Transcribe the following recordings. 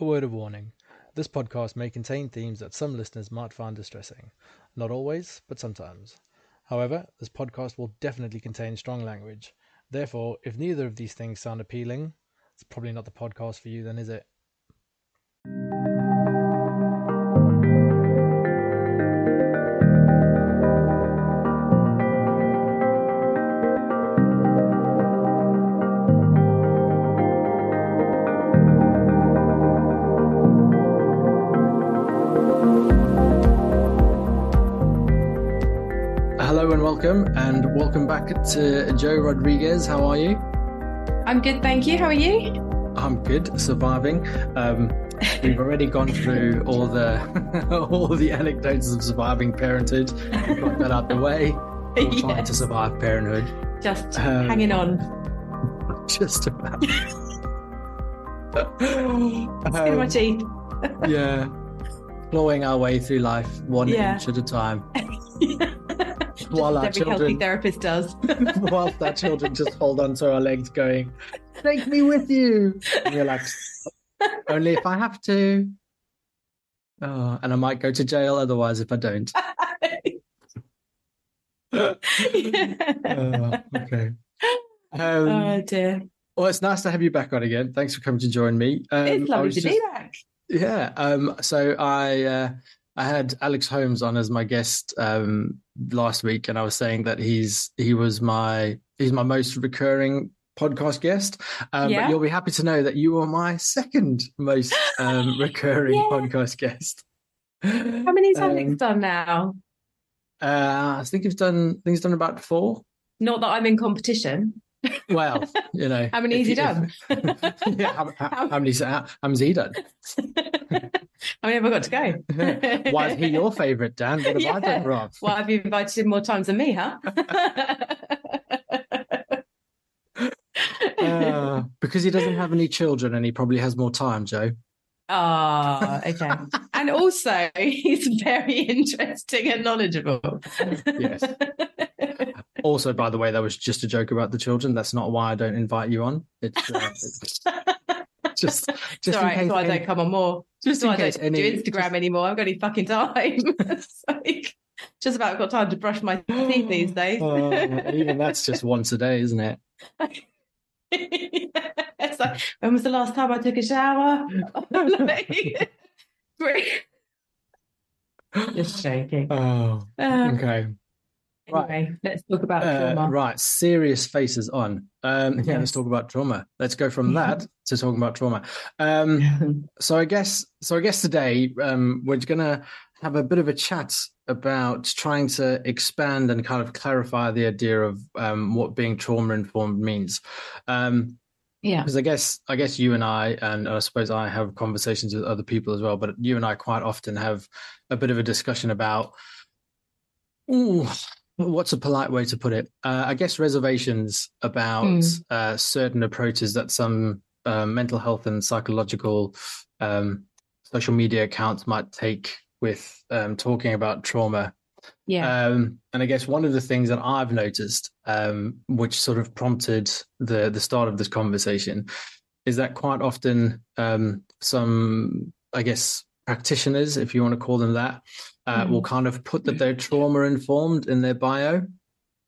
A word of warning this podcast may contain themes that some listeners might find distressing. Not always, but sometimes. However, this podcast will definitely contain strong language. Therefore, if neither of these things sound appealing, it's probably not the podcast for you, then, is it? Welcome, and welcome back to Jo Rodriguez. How are you? I'm good, thank you. How are you? I'm good, surviving. Um, we've already gone through all the all the anecdotes of surviving parenthood. We've got that out the way. We're trying to survive parenthood. Just Um, hanging on. Just about. Skin my Um, teeth. yeah, clawing our way through life one Yeah. inch at a time, Just while our every healthy therapist does. whilst our children just hold onto our legs, going, "Take me with you." And you're like, "Only if I have to." Oh, and I might go to jail otherwise if I don't. Oh, okay. Um, oh dear. well, it's nice to have you back on again. Thanks for coming to join me. Um, it's lovely to just- be back. Yeah. Um, so I uh, I had Alex Holmes on as my guest um, last week, and I was saying that he's he was my he's my most recurring podcast guest. Um, Yeah. But you'll be happy to know that you are my second most um, recurring Yeah. podcast guest. How many's Um, Alex done now? Uh, I think he's done. I think he's done about four. Not that I'm in competition. Well, you know, How many if he done? yeah, how, how, how many? How, how many's he done? How many have I got to go? Why is he your favourite, Dan? What have I done wrong? Well, have you invited him more times than me, huh? Uh, because he doesn't have any children and he probably has more time, Jo. Ah, okay. And also, he's very interesting and knowledgeable. Yes. Also, by the way, that was just a joke about the children. That's not why I don't invite you on. It's, uh, it's just, just all in case. so I any- don't come on more. just so in I don't case do Instagram just- anymore. I've got any fucking time. like, just about got time to brush my teeth these days. Oh, even that's just once a day, isn't it? it's like, when was the last time I took a shower? Like. Just joking. Oh, Uh, okay. Anyway, let's talk about Uh, trauma. right, serious faces on. Um, yeah, let's talk about trauma. Let's go from that to talking about trauma. Um, so I guess so I guess today um, we're gonna have a bit of a chat about trying to expand and kind of clarify the idea of um, what being trauma informed means. Um, yeah. because I guess I guess you and I and I suppose I have conversations with other people as well, but you and I quite often have a bit of a discussion about ooh, what's a polite way to put it? Uh, I guess reservations about Mm. uh, certain approaches that some uh, mental health and psychological um, social media accounts might take with um, talking about trauma Yeah. um, and I guess one of the things that I've noticed, um, which sort of prompted the the start of this conversation, is that quite often um, some, I guess, practitioners, if you want to call them that, uh, Mm. will kind of put that they're trauma informed in their bio,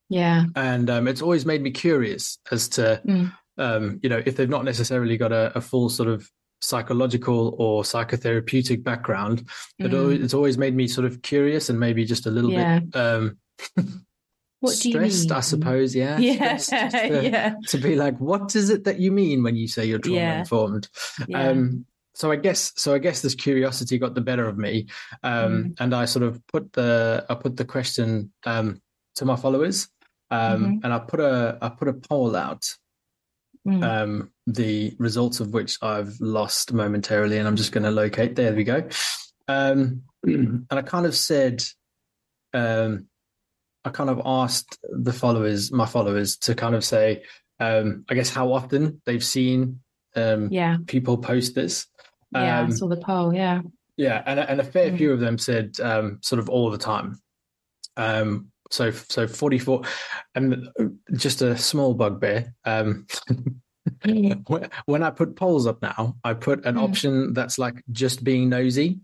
yeah. and um, it's always made me curious as to, Mm. um, you know, if they've not necessarily got a, a full sort of psychological or psychotherapeutic background it Mm. always, it's always made me sort of curious and maybe just a little Yeah. bit um What do you stressed i suppose yeah Yeah. to, yeah. to be like what is it that you mean when you say you're trauma Yeah. informed Yeah. um so i guess so i guess this curiosity got the better of me um Mm. and i sort of put the i put the question um to my followers um Mhm. and i put a i put a poll out Mm. um, the results of which I've lost momentarily, and I'm just going to locate. There we go. Um, and I kind of said, um, I kind of asked the followers, my followers, to kind of say, um, I guess how often they've seen um, yeah. people post this. Yeah. I Um, saw the poll. Yeah. yeah, and and a fair Mm. few of them said um, sort of all the time. Um, so so forty four, and just a small bugbear. Um, when I put polls up now, I put an Mm. option that's like just being nosy.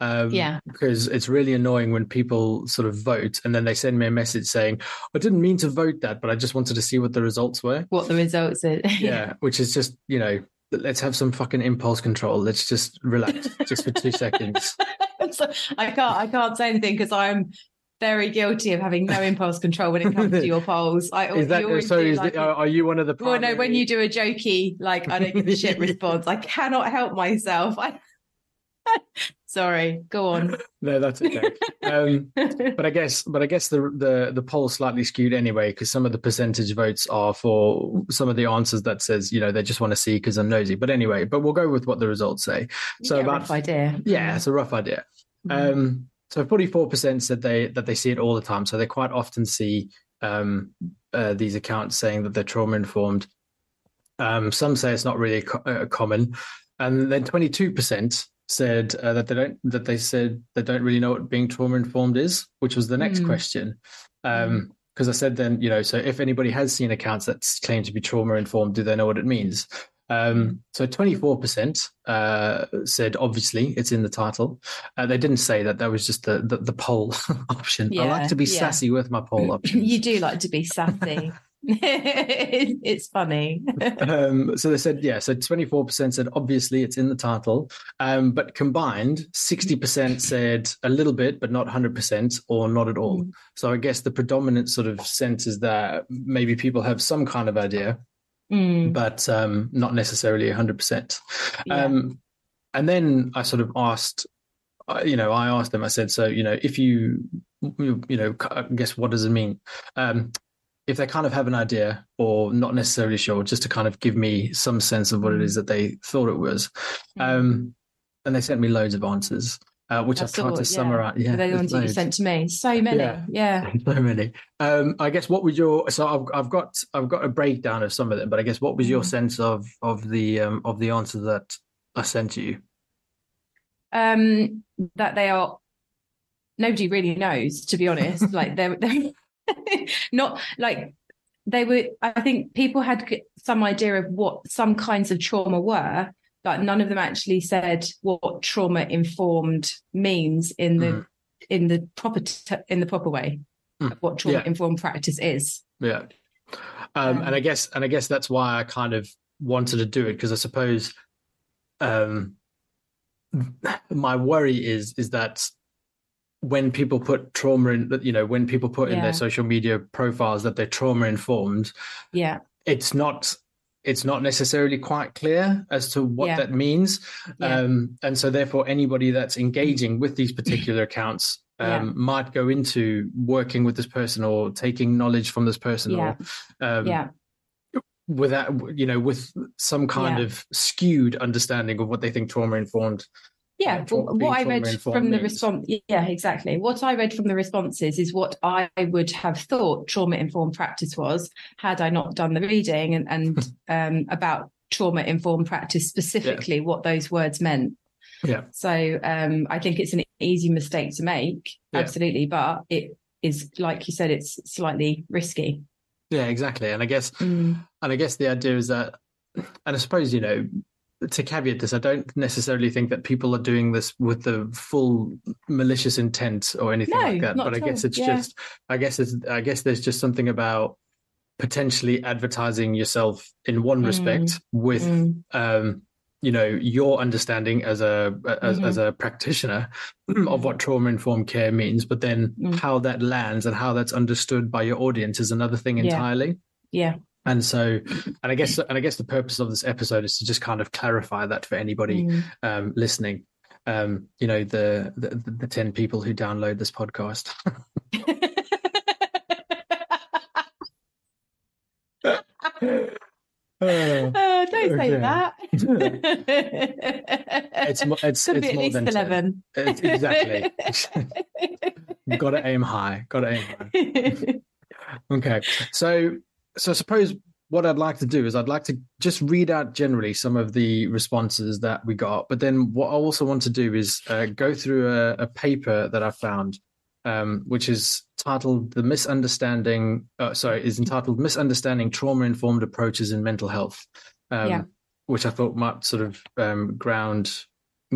Um, Yeah. Because it's really annoying when people sort of vote and then they send me a message saying, I didn't mean to vote that, but I just wanted to see what the results were. What the results are. Yeah. Which is just, you know, let's have some fucking impulse control. Let's just relax just for two seconds. So I can't I can't say anything because I'm very guilty of having no impulse control when it comes to your polls. I Is that so? Is like the, are you one of the? well, no, when primary- you do a jokey like I don't give a shit response, I cannot help myself. I... Sorry, go on. No, that's okay. um, but I guess, but I guess the the the poll slightly skewed anyway because some of the percentage votes are for some of the answers that says you know they just want to see because I'm nosy. But anyway, but we'll go with what the results say. So Yeah, about rough idea. yeah, it's a rough idea. Mm. Um, so forty four percent said they that they see it all the time. So they quite often see um, uh, these accounts saying that they're trauma informed. Um, some say it's not really co- uh, common, and then twenty two percent said uh, that they don't that they said they don't really know what being trauma informed is, which was the next Mm. question. Um, because I said then, you know, so if anybody has seen accounts that claim to be trauma informed, do they know what it means? Um, so 24% uh, said obviously it's in the title. Uh, they didn't say that. That was just the the, the poll option. I like to be yeah. sassy with my poll options. you do like to be sassy. it's funny. um, so they said, yeah, so 24% said obviously it's in the title. Um, but combined, 60% said a little bit, but not 100% or not at all. Mm. So I guess the predominant sort of sense is that maybe people have some kind of idea, Mm, but um, not necessarily 100%. yeah. Um, and then I sort of asked, uh, you know, I asked them, I said, so, you know, if you, you, you know, I guess what does it mean? If they kind of have an idea or not necessarily sure, just to kind of give me some sense of what it is that they thought it was. Mm. Um, and they sent me loads of answers, uh, which I've tried to yeah. summarize. Yeah, the ones that you sent to me? So many. Yeah. Yeah. so many. Um, I guess what was your so I've I've got I've got a breakdown of some of them, but I guess what was your Mm. sense of of the um of the answers that I sent to you? Um, that they are nobody really knows, to be honest. like they're, they're not like they were I think people had some idea of what some kinds of trauma were, but none of them actually said what trauma informed means in the Mhm. in the proper t- in the proper way. Mm. What trauma Yeah. informed practice is. Yeah. Um, and I Um, guess and I guess that's why I kind of wanted to do it because I suppose um my worry is is that when people put trauma in you know when people put in their social media profiles that they're trauma informed Yeah. it's not it's not necessarily quite clear as to what Yeah. that means Yeah. um, and so therefore anybody that's engaging with these particular accounts um, Yeah. might go into working with this person or taking knowledge from this person Yeah. or um, yeah. without you know with some kind Yeah. of skewed understanding of what they think trauma informed Yeah, what I read from the response, yeah, exactly. What I read from the responses is what I would have thought trauma informed practice was had I not done the reading and, and um, about trauma informed practice specifically, what those words meant. yeah So um, I think it's an easy mistake to make, Yeah. absolutely, but it is, like you said, it's slightly risky. yeah exactly and i guess Mm, And I guess the idea is that, and I suppose, you know, to caveat this, I don't necessarily think that people are doing this with the full malicious intent or anything No, like that. But I guess all, it's yeah. just, I guess it's, I guess there's just something about potentially advertising yourself in one Mm, respect with, mm, um, you know, your understanding as a as, Mhm. as a practitioner of what trauma informed care means, but then Mm. how that lands and how that's understood by your audience is another thing Yeah. entirely. yeah, And so, and I guess, and I guess the purpose of this episode is to just kind of clarify that for anybody mm. um, listening. Um, you know, the, the the ten people who download this podcast. Uh, Oh, don't say that. it's mo- it's Could it's be more than eleven. It's- exactly. Got to aim high. Got to aim high. Okay. So, so I suppose what I'd like to do is I'd like to just read out generally some of the responses that we got, but then what I also want to do is uh, go through a, a paper that I found, um, which is titled "The Misunderstanding." Uh, sorry, is entitled "Misunderstanding Trauma Informed Approaches in Mental Health." um, Yeah. which I thought might sort of um, ground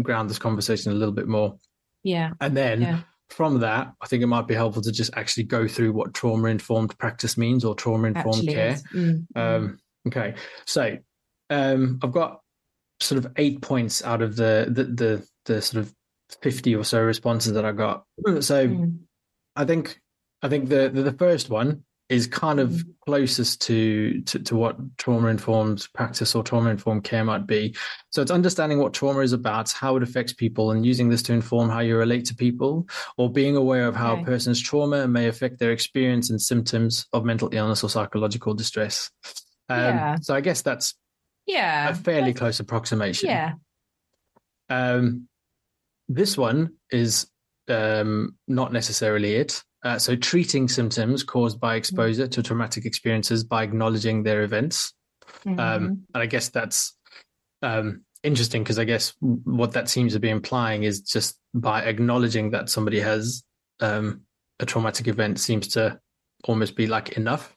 ground this conversation a little bit more. Yeah. And then Yeah. From that, I think it might be helpful to just actually go through what trauma informed practice means or trauma informed care. Mm, mm. Um, okay, so um, I've got sort of eight points out of the the the, the sort of fifty or so responses that I got. So Mm. I think I think the, the the first one is kind of Mm. closest to, to to what trauma informed practice or trauma informed care might be. So it's understanding what trauma is about, how it affects people, and using this to inform how you relate to people, or being aware of how Okay. a person's trauma may affect their experience and symptoms of mental illness or psychological distress. Um, Yeah. So I guess that's Yeah. a fairly close approximation. Yeah. Um, this one is um, not necessarily it. Uh, so, treating symptoms caused by exposure to traumatic experiences by acknowledging their events. Mhm. Um, and I guess that's um, interesting because I guess what that seems to be implying is just by acknowledging that somebody has um, a traumatic event seems to almost be like enough,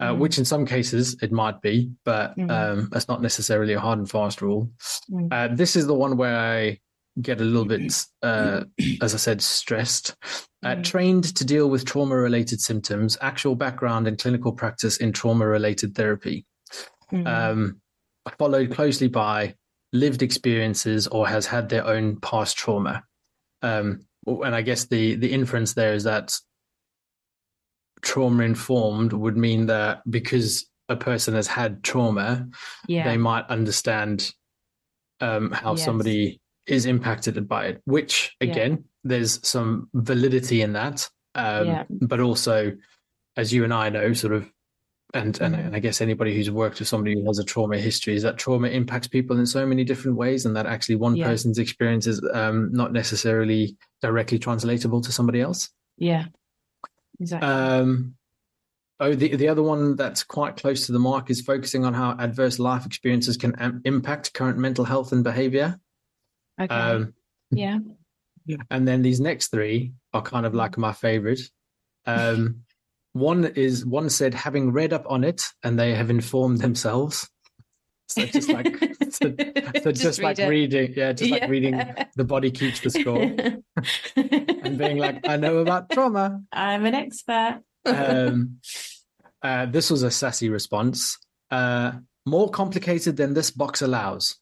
uh, Mhm. which in some cases it might be, but Mhm. um, that's not necessarily a hard and fast rule. Mm. Uh, this is the one where I get a little bit, uh, as I said, stressed. Uh, Mm. trained to deal with trauma related symptoms, actual background and clinical practice in trauma related therapy. Mm. Um, followed closely by lived experiences or has had their own past trauma. Um, and I guess the the inference there is that trauma informed would mean that because a person has had trauma, yeah. they might understand um, how Yes. somebody is impacted by it. Which Yeah. again, there's some validity in that, um, Yeah. but also, as you and I know, sort of, and, and Mhm. and I guess anybody who's worked with somebody who has a trauma history is that trauma impacts people in so many different ways, and that actually one Yeah. person's experience is um, not necessarily directly translatable to somebody else. yeah. Exactly. Um, oh, the the other one that's quite close to the mark is focusing on how adverse life experiences can am- impact current mental health and behavior. Okay. Um, yeah. and then these next three are kind of like my favorite. Um, one is one said having read up on it and they have informed themselves. So just like so, so just, like read it. reading, yeah, just like Yeah. reading the body keeps the score and being like, I know about trauma. I'm an expert. um, uh, this was a sassy response. Uh, more complicated than this box allows.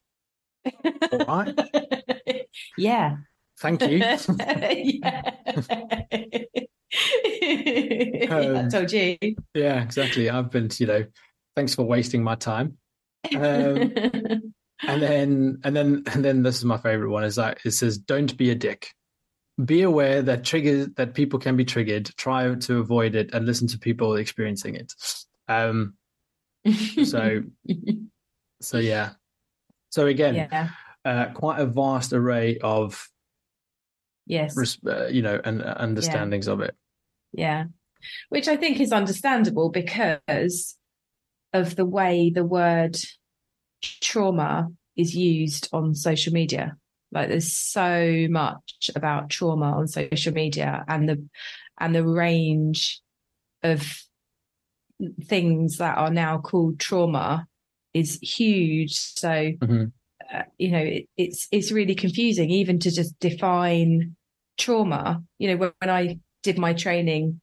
All right. Yeah. Thank you. yeah. I Um, told you. yeah, exactly. I've been, you know, thanks for wasting my time. Um, and then, and then, and then, this is my favorite one. Is that it says, "Don't be a dick. Be aware that triggers that people can be triggered. Try to avoid it and listen to people experiencing it." Um, so, so yeah. So again, yeah. uh, quite a vast array of, Yes. uh, you know, and uh, understandings of it. Yeah. Which I think is understandable because of the way the word trauma is used on social media. Like there's so much about trauma on social media and the and the range of things that are now called trauma is huge. So Mhm. uh, you know it, it's it's really confusing even to just define trauma. You know when, when I did my training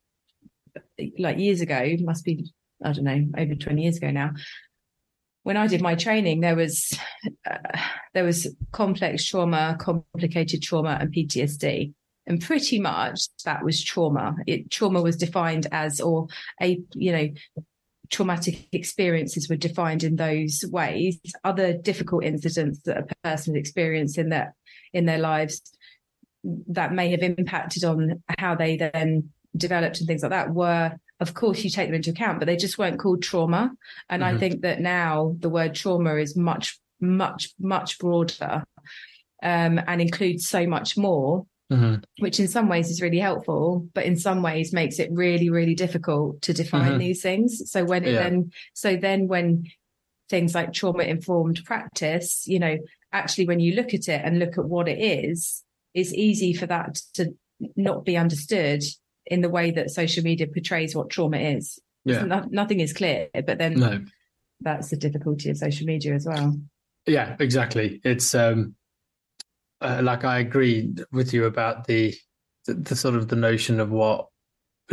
like years ago, must be I don't know over twenty years ago now. When I did my training, there was uh, there was complex trauma, complicated trauma, and PTSD, and pretty much that was trauma. It trauma was defined as, or a you know, traumatic experiences were defined in those ways. Other difficult incidents that a person has experienced in their in their lives that may have impacted on how they then developed and things like that were of course you take them into account but they just weren't called trauma and i Mhm. think that now the word trauma is much much much broader um, and includes so much more Mhm. which in some ways is really helpful but in some ways makes it really really difficult to define Mhm. these things so when it Yeah. then so then when things like trauma informed practice you know actually when you look at it and look at what it is it's easy for that to not be understood in the way that social media portrays what trauma is Yeah. no, nothing is clear but then No. that's the difficulty of social media as well. Yeah, exactly. It's um, uh, like I agree with you about the, the, the sort of the notion of what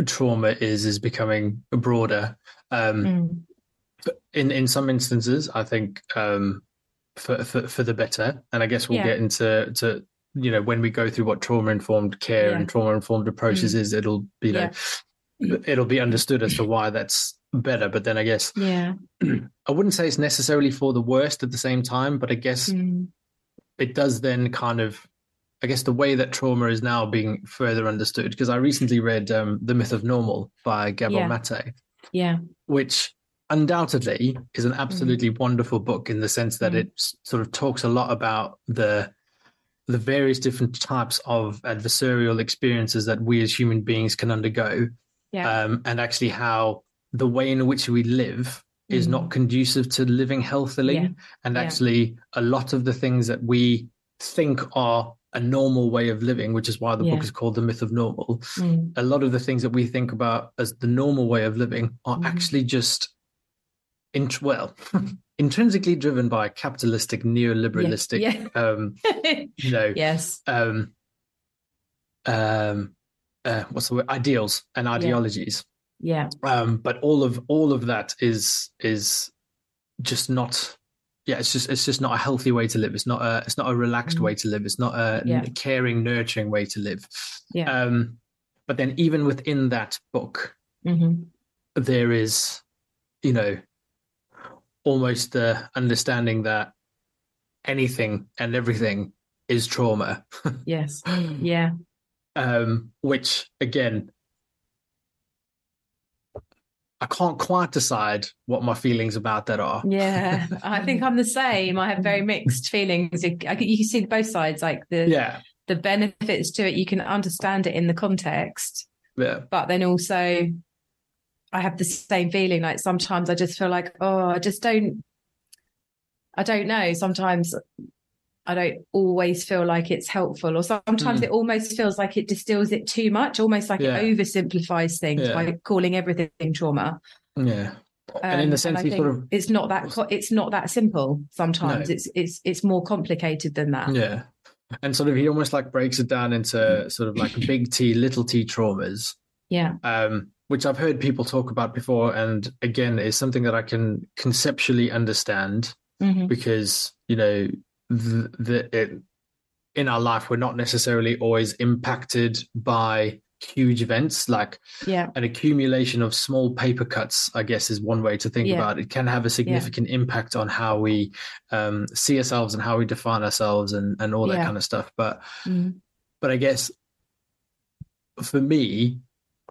trauma is is becoming broader. Um, Mm. in in some instances, I think um, for, for for the better, and I guess we'll Yeah. get into to you know when we go through what trauma informed care Yeah. Mm. and trauma informed approaches is, it'll you know it'll be understood as to why that's better. But then I guess Yeah. I wouldn't say it's necessarily for the worst at the same time, but I guess Mm. It does then kind of I guess the way that trauma is now being further understood because I recently read um, The Myth of Normal by Gabor Yeah. Mate, Yeah. which undoubtedly is an absolutely wonderful book in the sense that Mm. it sort of talks a lot about the the various different types of adversarial experiences that we as human beings can undergo Yeah. um, and actually how the way in which we live is Mm. not conducive to living healthily Yeah. and Yeah. actually a lot of the things that we think are a normal way of living which is why the Yeah. book is called the myth of normal Mm. a lot of the things that we think about as the normal way of living are Mhm. actually just int- well intrinsically driven by capitalistic neoliberalistic Yeah. um you know yes. um um uh, what's the word ideals and ideologies Yeah. um but all of all of that is is just not yeah it's just it's just not a healthy way to live it's not a it's not a relaxed Mm. way to live it's not a Yeah. caring nurturing way to live Yeah. um but then even within that book hmm there is you know almost the understanding that anything and everything is trauma Yes. Yeah. um, which again, I can't quite decide what my feelings about that are. Yeah. I think I'm the same. I have very mm. mixed feelings. You, you can see both sides, like the Yeah, the benefits to it. You can understand it in the context, yeah, but then also I have the same feeling. Like sometimes I just feel like, oh, I just don't. I don't know. Sometimes I don't always feel like it's helpful, or sometimes Mm. it almost feels like it distills it too much, almost like Yeah. it oversimplifies things Yeah. by calling everything trauma. yeah. and in Um, the sense I sort of it's not that co- it's not that simple. Sometimes No. it's it's it's more complicated than that. yeah, and sort of he almost like breaks it down into sort of like big T, little T traumas, Yeah, um, which I've heard people talk about before, and again is something that I can conceptually understand. Mhm. because you know the, the it, in our life we're not necessarily always impacted by huge events like yeah, an accumulation of small paper cuts i guess is one way to think Yeah. about it. it can have a significant impact on how we um, see ourselves and how we define ourselves and, and all that Yeah. kind of stuff but Mm, but i guess for me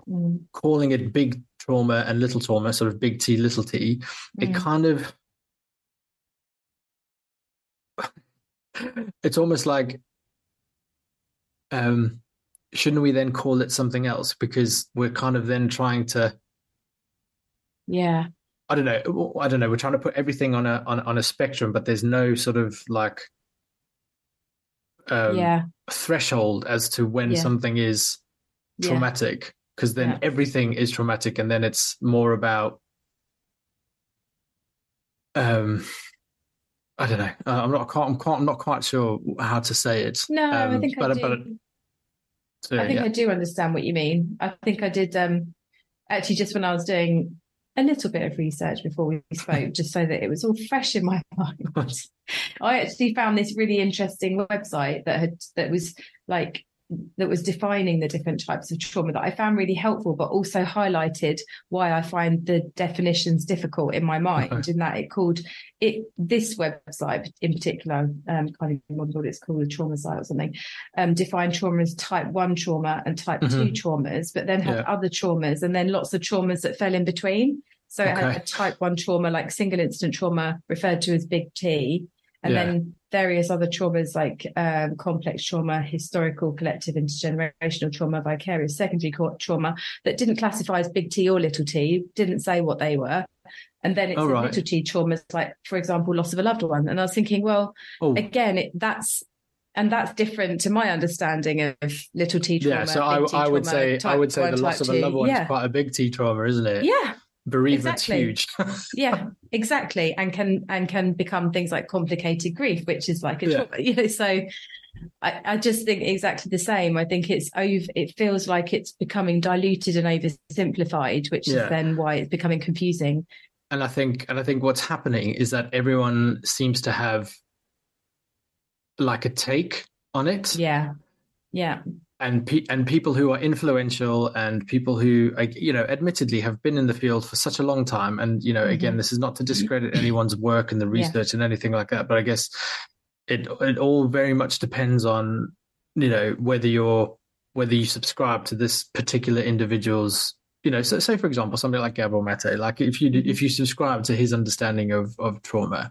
mm, calling it big trauma and little trauma sort of big t little t it mm. kind of it's almost like um shouldn't we then call it something else? Because we're kind of then trying to yeah, i don't know. I don't know. We're trying to put everything on a on, on a spectrum but there's no sort of like um yeah, threshold as to when Yeah. something is traumatic because then Yeah. everything is traumatic and then it's more about um i don't know uh, i'm not quite, I'm, quite, I'm not quite sure how to say it No, I Um, think I do. but so, I think yeah. I do understand what you mean. I think I did um actually just when I was doing a little bit of research before we spoke, just so that it was all fresh in my mind. I actually found this really interesting website that had that was like that was defining the different types of trauma that I found really helpful, but also highlighted why I find the definitions difficult in my mind. Okay. In that it called it this website in particular, um, can't even remember what it's called, a trauma site or something, um, define trauma as type one trauma and type two Mhm. traumas, but then had Yeah. other traumas and then lots of traumas that fell in between. So it Okay. had type one trauma, like single incident trauma, referred to as big T, and Yeah. then various other traumas like um, complex trauma, historical, collective, intergenerational trauma, vicarious secondary trauma that didn't classify as big T or little t, didn't say what they were. And then it's Oh, right. little t traumas, like, for example, loss of a loved one. And I was thinking, well, oh again, it, that's and that's different to my understanding of little t trauma. yeah so I, I would trauma, say i would say the loss of a loved one Yeah. is quite a big t trauma isn't it Yeah. Bereavement's Exactly. huge. yeah exactly and can and can become things like complicated grief which is like a Yeah. trauma you know so I, I just think exactly the same i think it's over it feels like it's becoming diluted and oversimplified which Yeah. is then why it's becoming confusing and I think and I think what's happening is that everyone seems to have like a take on it. yeah yeah and pe- and people who are influential and people who you know admittedly have been in the field for such a long time and you know again Mhm. this is not to discredit anyone's work and the Yeah. research and anything like that but i guess it it all very much depends on you know whether you're whether you subscribe to this particular individual's you know so say for example somebody like Gabriel Mate like if you Mhm. if you subscribe to his understanding of of trauma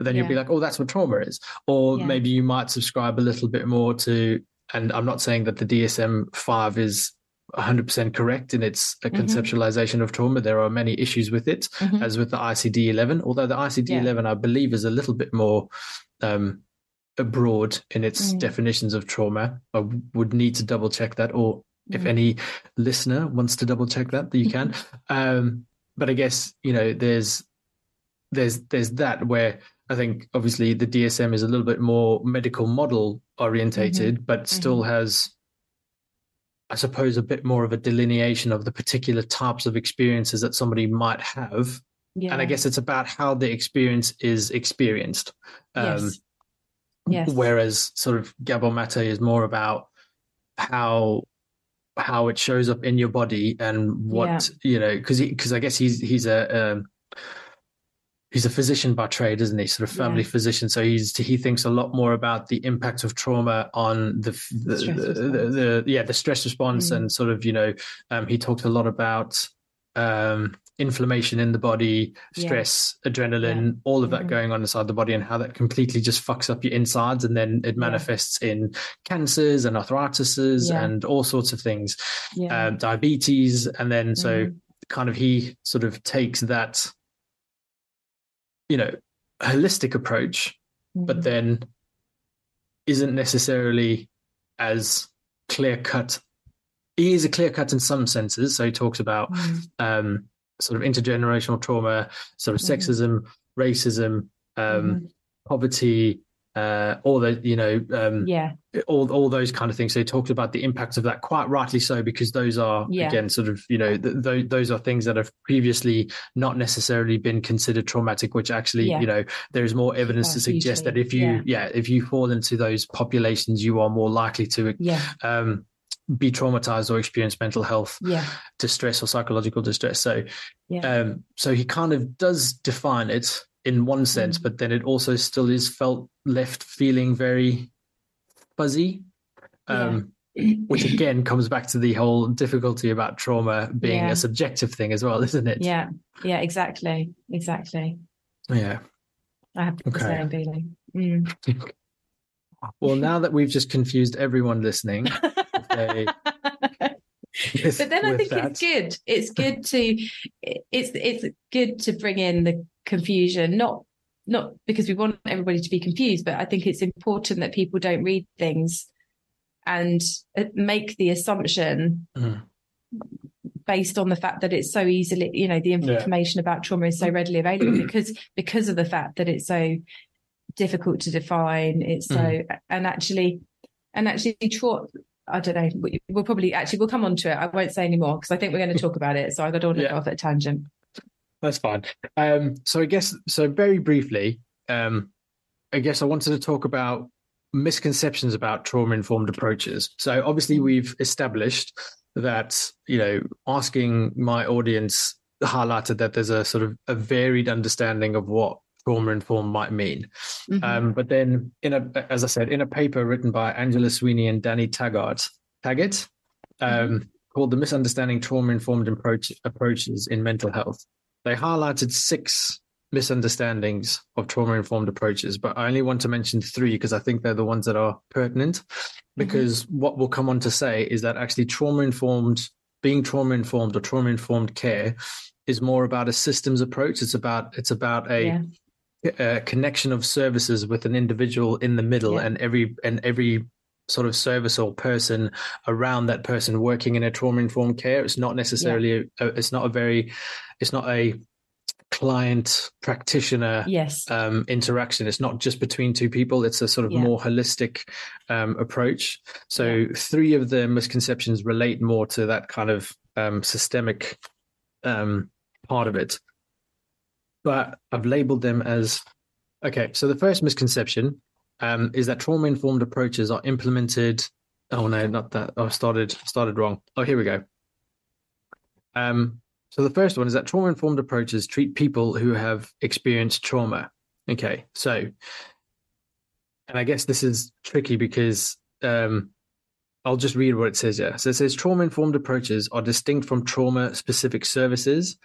then you'll be like oh that's what trauma is or Yeah. maybe you might subscribe a little bit more to and I'm not saying that the DSM 5 is 100% correct in its Mhm. conceptualization of trauma. There are many issues with it, Mhm. as with the ICD 11, although the ICD 11, I believe, is a little bit more um, broad in its Mm. definitions of trauma. I would need to double check that, or if Mm. any listener wants to double check that, you can. um, but I guess, you know, there's there's there's that where I think obviously the DSM is a little bit more medical model orientated, but still has, I suppose, a bit more of a delineation of the particular types of experiences that somebody might have. yeah And I guess it's about how the experience is experienced. Um, yes. Yes. Whereas sort of Gabor Mate is more about how how it shows up in your body and what you know because because I guess he's he's a um, he's a physician by trade, isn't he? Sort of family Yeah. physician. So he's he thinks a lot more about the impact of trauma on the the, Stress the, the, yeah the stress response Mm. and sort of you know um, he talked a lot about um, inflammation in the body, Yeah. stress, adrenaline, all of that Mhm. going on inside the body, and how that completely just fucks up your insides, and then it Yeah. manifests in cancers and arthritises Yeah. and all sorts of things, yeah um, diabetes, and then so Mhm. kind of he sort of takes that, you know, holistic approach, but Mhm. then isn't necessarily as clear cut. He is a clear cut in some senses. So he talks about Mhm. um, sort of intergenerational trauma, sort of Mhm. sexism, racism, um, Mhm. poverty, uh, all the you know, um, yeah all all those kind of things. So he talked about the impact of that, quite rightly so, because those are Yeah. again sort of you know th- th- those are things that have previously not necessarily been considered traumatic, which actually Yeah. you know there is more evidence to suggest hugely. that if you Yeah. yeah if you fall into those populations, you are more likely to yeah um, be traumatized or experience mental health yeah distress or psychological distress. So, Yeah. um, so he kind of does define it in one sense, Mm. but then it also still is felt left feeling very fuzzy. Um, which again comes back to the whole difficulty about trauma being Yeah. a subjective thing as well, isn't it? yeah yeah exactly exactly Yeah. i have the Okay. same feeling Mm. Well, now that we've just confused everyone listening, they- with- but then I think that- it's good. It's good to it's it's good to bring in the confusion, not not because we want everybody to be confused, but I think it's important that people don't read things and uh, make the assumption Mhm. based on the fact that it's so easily, you know, the information about trauma is so readily available because because of the fact that it's so difficult to define. It's so and actually and actually trauma. I don't know. we- We'll probably actually we'll come on to it. I won't say anymore because I think we're going to talk about it. So I don't want to Yeah. go off at a tangent. That's fine. Um, so I guess so. Very briefly, um, I guess I wanted to talk about misconceptions about trauma-informed approaches. So obviously, we've established that you know asking my audience highlighted that there's a sort of a varied understanding of what trauma-informed might mean. Mhm. Um, but then, in a as I said, in a paper written by Angela Sweeney and Danny Taggart, Taggart um, called "The Misunderstanding Trauma-Informed Approach, Approaches in Mental Health," they highlighted six misunderstandings of trauma-informed approaches. But I only want to mention three because I think they're the ones that are pertinent. Because what we'll come on to say is that actually trauma-informed, being trauma-informed or trauma-informed care, is more about a systems approach. It's about it's about a yeah. A connection of services with an individual in the middle Yeah. and every and every sort of service or person around that person working in a trauma informed care. It's not necessarily yeah. a, it's not a very it's not a client practitioner yes. um, interaction. It's not just between two people. It's a sort of yeah. more holistic um, approach. So yeah. three of the misconceptions relate more to that kind of um, systemic um, part of it. But I've labeled them as okay. So the first misconception um, is that trauma informed approaches are implemented. Oh no, not that. I oh, started started wrong. Oh, here we go. Um, so the first one is that trauma informed approaches treat people who have experienced trauma. Okay, so, and I guess this is tricky because um, I'll just read what it says here. So it says trauma informed approaches are distinct from trauma specific services.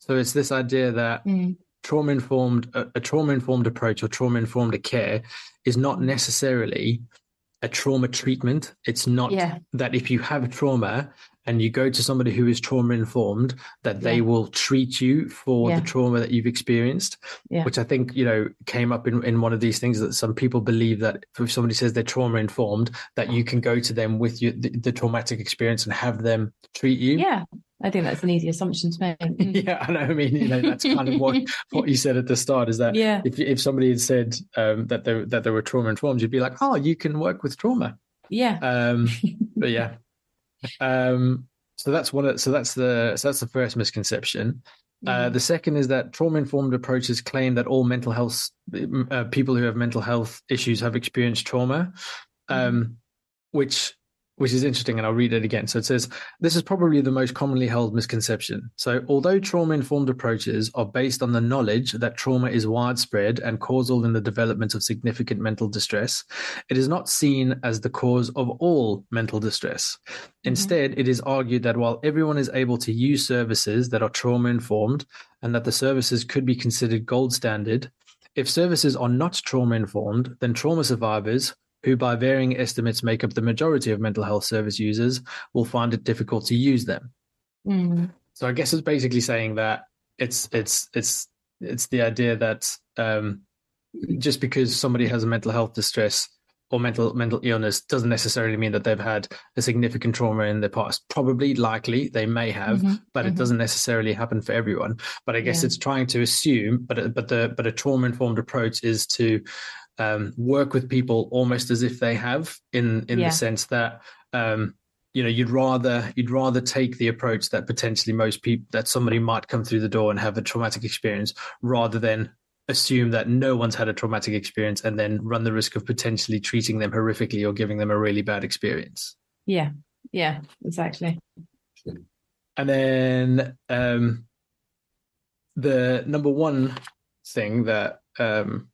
So it's this idea that mm. Trauma informed, a, a trauma informed approach or trauma informed care is not necessarily a trauma treatment. It's not yeah. that if you have trauma, and you go to somebody who is trauma informed that they yeah. will treat you for yeah. the trauma that you've experienced which i think you know came up in, in one of these things that some people believe that if somebody says they're trauma informed that you can go to them with your, the, the, traumatic experience and have them treat you yeah I think that's an easy assumption to make. Yeah, I know. I mean, you know, that's kind of what what you said at the start. Is that yeah. if if somebody had said um, that they that they were trauma informed, you'd be like, oh, you can work with trauma. Yeah. Um, but yeah, um, so that's one. Of, so that's the so that's the first misconception. Uh, mm-hmm. The second is that trauma informed approaches claim that all mental health uh, people who have mental health issues have experienced trauma, mm-hmm. um, which which is interesting, and I'll read it again. So it says, This is probably the most commonly held misconception. So, although trauma informed approaches are based on the knowledge that trauma is widespread and causal in the development of significant mental distress, it is not seen as the cause of all mental distress. Mm-hmm. Instead, it is argued that while everyone is able to use services that are trauma informed and that the services could be considered gold standard, if services are not trauma informed, then trauma survivors who by varying estimates make up the majority of mental health service users, will find it difficult to use them. Mm. So I guess it's basically saying that it's it's it's it's the idea that um, just because somebody has a mental health distress or mental mental illness doesn't necessarily mean that they've had a significant trauma in the past. Probably, likely, they may have, mm-hmm. but mm-hmm. it doesn't necessarily happen for everyone. But I guess yeah. it's trying to assume. But but the but a trauma informed approach is to um, work with people almost as if they have, in in yeah. the sense that um, you know you'd rather you'd rather take the approach that potentially most people that somebody might come through the door and have a traumatic experience rather than assume that no one's had a traumatic experience and then run the risk of potentially treating them horrifically or giving them a really bad experience. Yeah, yeah, exactly. And then um, the number one thing that um,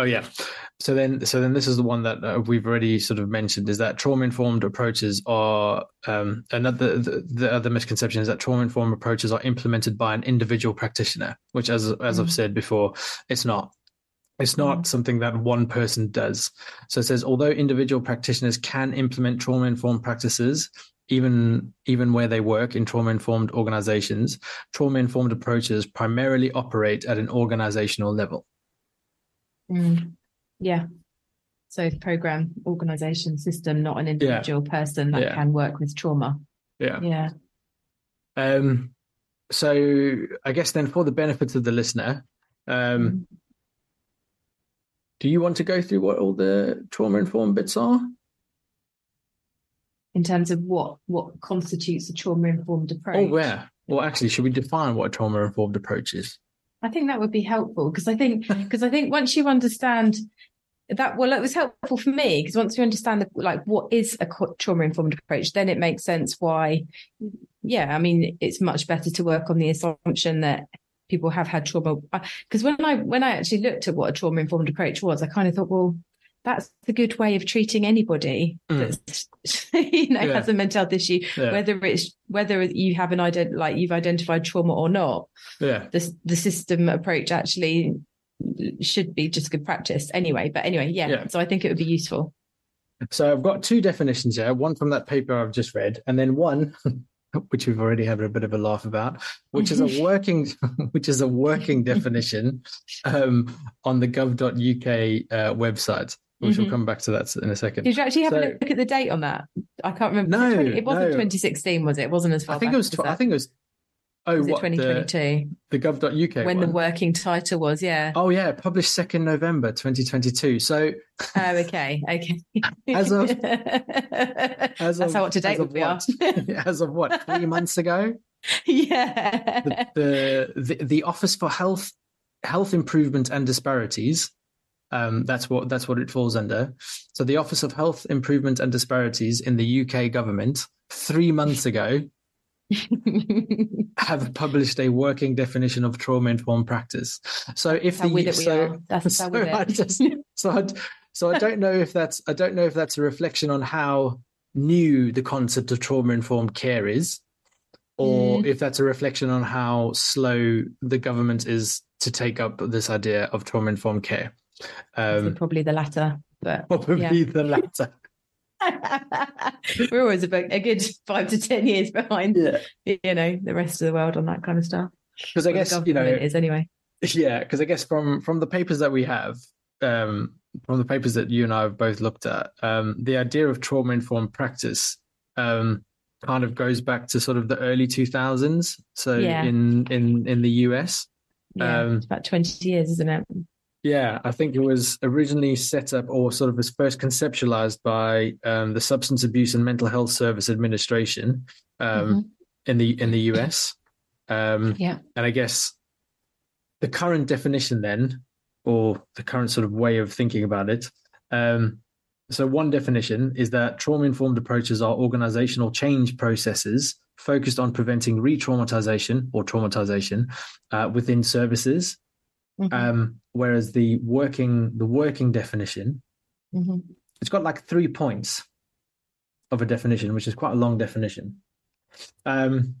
Oh yeah. So then, so then, this is the one that uh, we've already sort of mentioned: is that trauma-informed approaches are um, another. The, the, other misconception is that trauma-informed approaches are implemented by an individual practitioner, which, as as mm. I've said before, it's not. It's not mm. something that one person does. So it says, although individual practitioners can implement trauma-informed practices, even even where they work in trauma-informed organizations, trauma-informed approaches primarily operate at an organizational level. Mm. Yeah. So program, organization, system, not an individual yeah. person that yeah. can work with trauma. Yeah. Yeah. Um, so I guess then for the benefit of the listener, um, mm. do you want to go through what all the trauma informed bits are? In terms of what what constitutes a trauma informed approach? Oh, yeah. Well, actually, should we define what a trauma informed approach is? I think that would be helpful because I think mm. because I think once you understand that well it was helpful for me because once you understand the, like what is a trauma informed approach then it makes sense why yeah i mean it's much better to work on the assumption that people have had trauma. Because when i when i actually looked at what a trauma informed approach was i kind of thought well that's a good way of treating anybody mm. that's you know yeah. has a mental health issue yeah. whether it's whether you have an ident like you've identified trauma or not yeah the, the system approach actually should be just good practice anyway but anyway yeah, yeah so i think it would be useful so i've got two definitions here one from that paper i've just read and then one which we've already had a bit of a laugh about, which is a working, which is a working definition um, on the gov.uk uh, website. Which we'll mm-hmm. come back to that in a second. Did you actually have So- a look at the date on that? I can't remember. No, it 20 it wasn't no. 2016, was it? It wasn't as far I think back it was. as Tw- I think it was. Oh, was it what the, 2022 the gov.uk when the working title was? Yeah. Oh yeah, published second November 2022. So Oh, okay. Okay. As of- as That's of, how up to date as of we are. what? as of what three months ago, yeah. the, the the the Office for Health Health Improvement and Disparities. Um, that's what that's what it falls under. So the Office of Health Improvement and Disparities in the UK government three months ago have published a working definition of trauma informed practice. So if That's the with it we so. That's so I just so I, so I don't know if that's I don't know if that's a reflection on how new the concept of trauma informed care is, or Mm. if that's a reflection on how slow the government is to take up this idea of trauma informed care. Um, Probably the latter, but probably yeah. the latter. we're always about a good five to ten years behind, Yeah, you know, the rest of the world on that kind of stuff. because I guess you know is anyway. Yeah, because I guess from from the papers that we have, um, from the papers that you and I have both looked at, um, the idea of trauma informed practice um, kind of goes back to sort of the early two thousands. So Yeah. in in in the US, Yeah, Um, it's about twenty years, isn't it? Yeah, I think it was originally set up or sort of was first conceptualized by um, the Substance Abuse and Mental Health Service Administration um, in the in the US. Um, Yeah. And I guess the current definition then, or the current sort of way of thinking about it. Um, so one definition is that trauma-informed approaches are organizational change processes focused on preventing re-traumatization or traumatization uh, within services. Mhm. Um, whereas the working the working definition, Mhm. it's got like three points of a definition, which is quite a long definition. Um,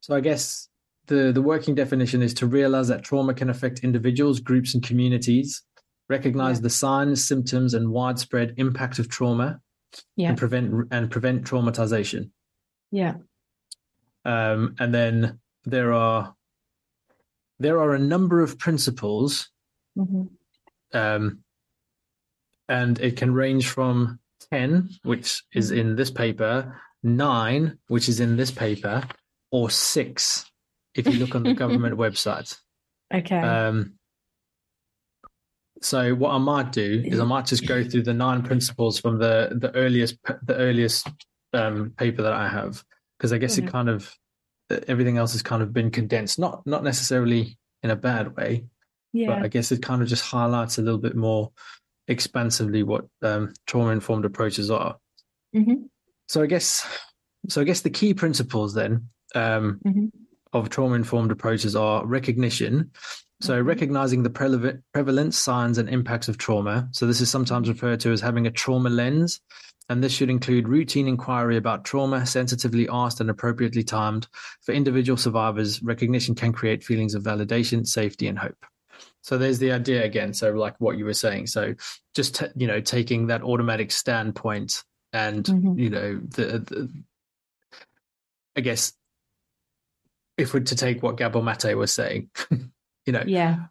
so I guess the the working definition is to realize that trauma can affect individuals, groups, and communities. Recognize Yeah. the signs, symptoms, and widespread impact of trauma, Yeah. and prevent and prevent traumatization. Yeah. Um, and then there are there are a number of principles Mhm. um, and it can range from 10 which is Mm-hmm. in this paper 9 which is in this paper or 6 if you look on the government website Okay. um, so what i might do is i might just go through the nine principles from the the earliest the earliest um, paper that i have because i guess Mhm. it kind of everything else has kind of been condensed not not necessarily in a bad way yeah. but I guess it kind of just highlights a little bit more expansively what um, trauma informed approaches are. Mhm. So I guess, so I guess the key principles then um, Mhm. of trauma informed approaches are recognition. So Mhm. recognizing the prele- prevalence, signs, and impacts of trauma. So this is sometimes referred to as having a trauma lens. And this should include routine inquiry about trauma, sensitively asked and appropriately timed. For individual survivors, recognition can create feelings of validation, safety, and hope. So there's the idea again. So like what you were saying. So just t- you know taking that automatic standpoint and Mhm. you know the, the I guess if we're to take what Gabor Mate was saying, you know, Yeah.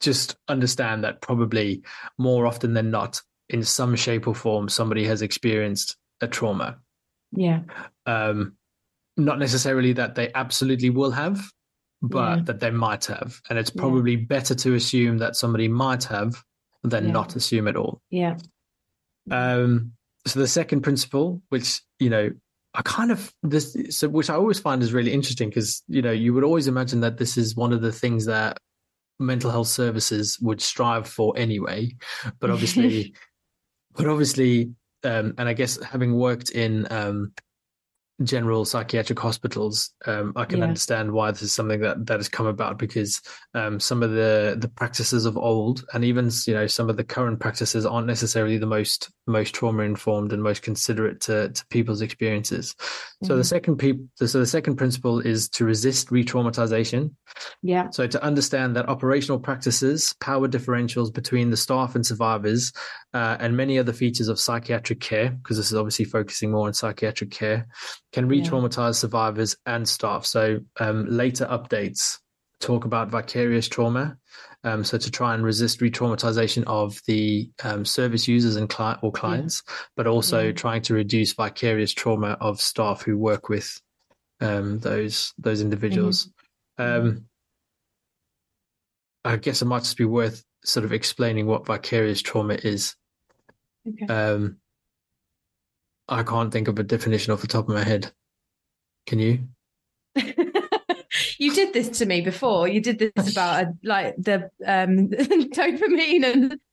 just understand that probably more often than not, in some shape or form, somebody has experienced a trauma. Yeah. Um, not necessarily that they absolutely will have, but Yeah. that they might have. And it's Yeah. probably better to assume that somebody might have than Yeah. not assume at all. Yeah. Um, so the second principle, which you know, I kind of this, so which I always find is really interesting because you know you would always imagine that this is one of the things that mental health services would strive for anyway, but obviously, but obviously, um, and I guess having worked in um, general psychiatric hospitals, um, I can Yeah. understand why this is something that that has come about because um, some of the the practices of old and even you know some of the current practices aren't necessarily the most most trauma informed and most considerate to, to people's experiences. So the Mhm. second peop- so the second principle is to resist re-traumatization. Yeah. So to understand that operational practices, power differentials between the staff and survivors, uh, and many other features of psychiatric care, because this is obviously focusing more on psychiatric care, can Yeah. re-traumatize survivors and staff. So um, later updates talk about vicarious trauma. Um, so to try and resist re-traumatization of the um, service users and client or clients, yeah. but also yeah. trying to reduce vicarious trauma of staff who work with um, those those individuals. Mm-hmm. Um, I guess it might just be worth sort of explaining what vicarious trauma is. Okay. Um, I can't think of a definition off the top of my head. Can you? you did this to me before. You did this about uh, like the um, dopamine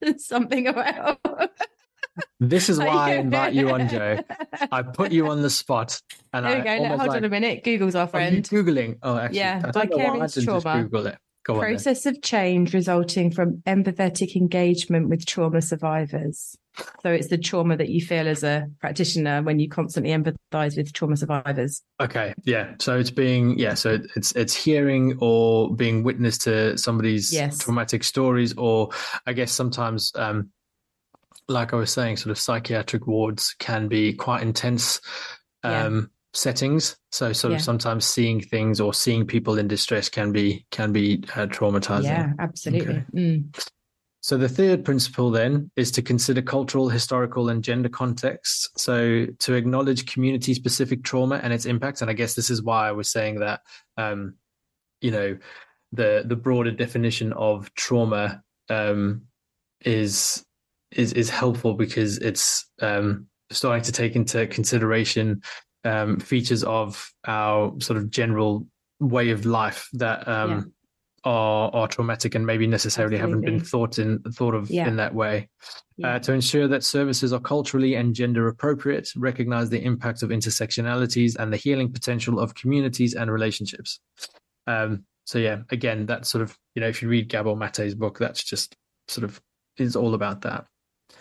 and something about. This is why I invite you on, Jo. I put you on the spot. And there we I go. Hold like, on a minute. Google's our friend. Googling. Oh, actually, yeah. Vicarious trauma. Google it. Go Process of change resulting from empathetic engagement with trauma survivors. So it's the trauma that you feel as a practitioner when you constantly empathize with trauma survivors. Okay, yeah. So it's being yeah. So it's it's hearing or being witness to somebody's yes. traumatic stories, or I guess sometimes, um, like I was saying, sort of psychiatric wards can be quite intense. Um, settings. So sort yeah. of sometimes seeing things or seeing people in distress can be can be uh, traumatizing. Yeah, absolutely. Okay. Mm. So the third principle then is to consider cultural, historical, and gender contexts. So to acknowledge community specific trauma and its impact. And I guess this is why I was saying that um, you know, the the broader definition of trauma um, is is is helpful because it's um, starting to take into consideration um, features of our sort of general way of life that um, yeah. are are traumatic and maybe necessarily Absolutely. haven't been thought in thought of yeah. in that way. Yeah. Uh, to ensure that services are culturally and gender appropriate, recognize the impact of intersectionalities and the healing potential of communities and relationships. Um, so yeah, again, that sort of you know if you read Gabor Mate's book, that's just sort of is all about that.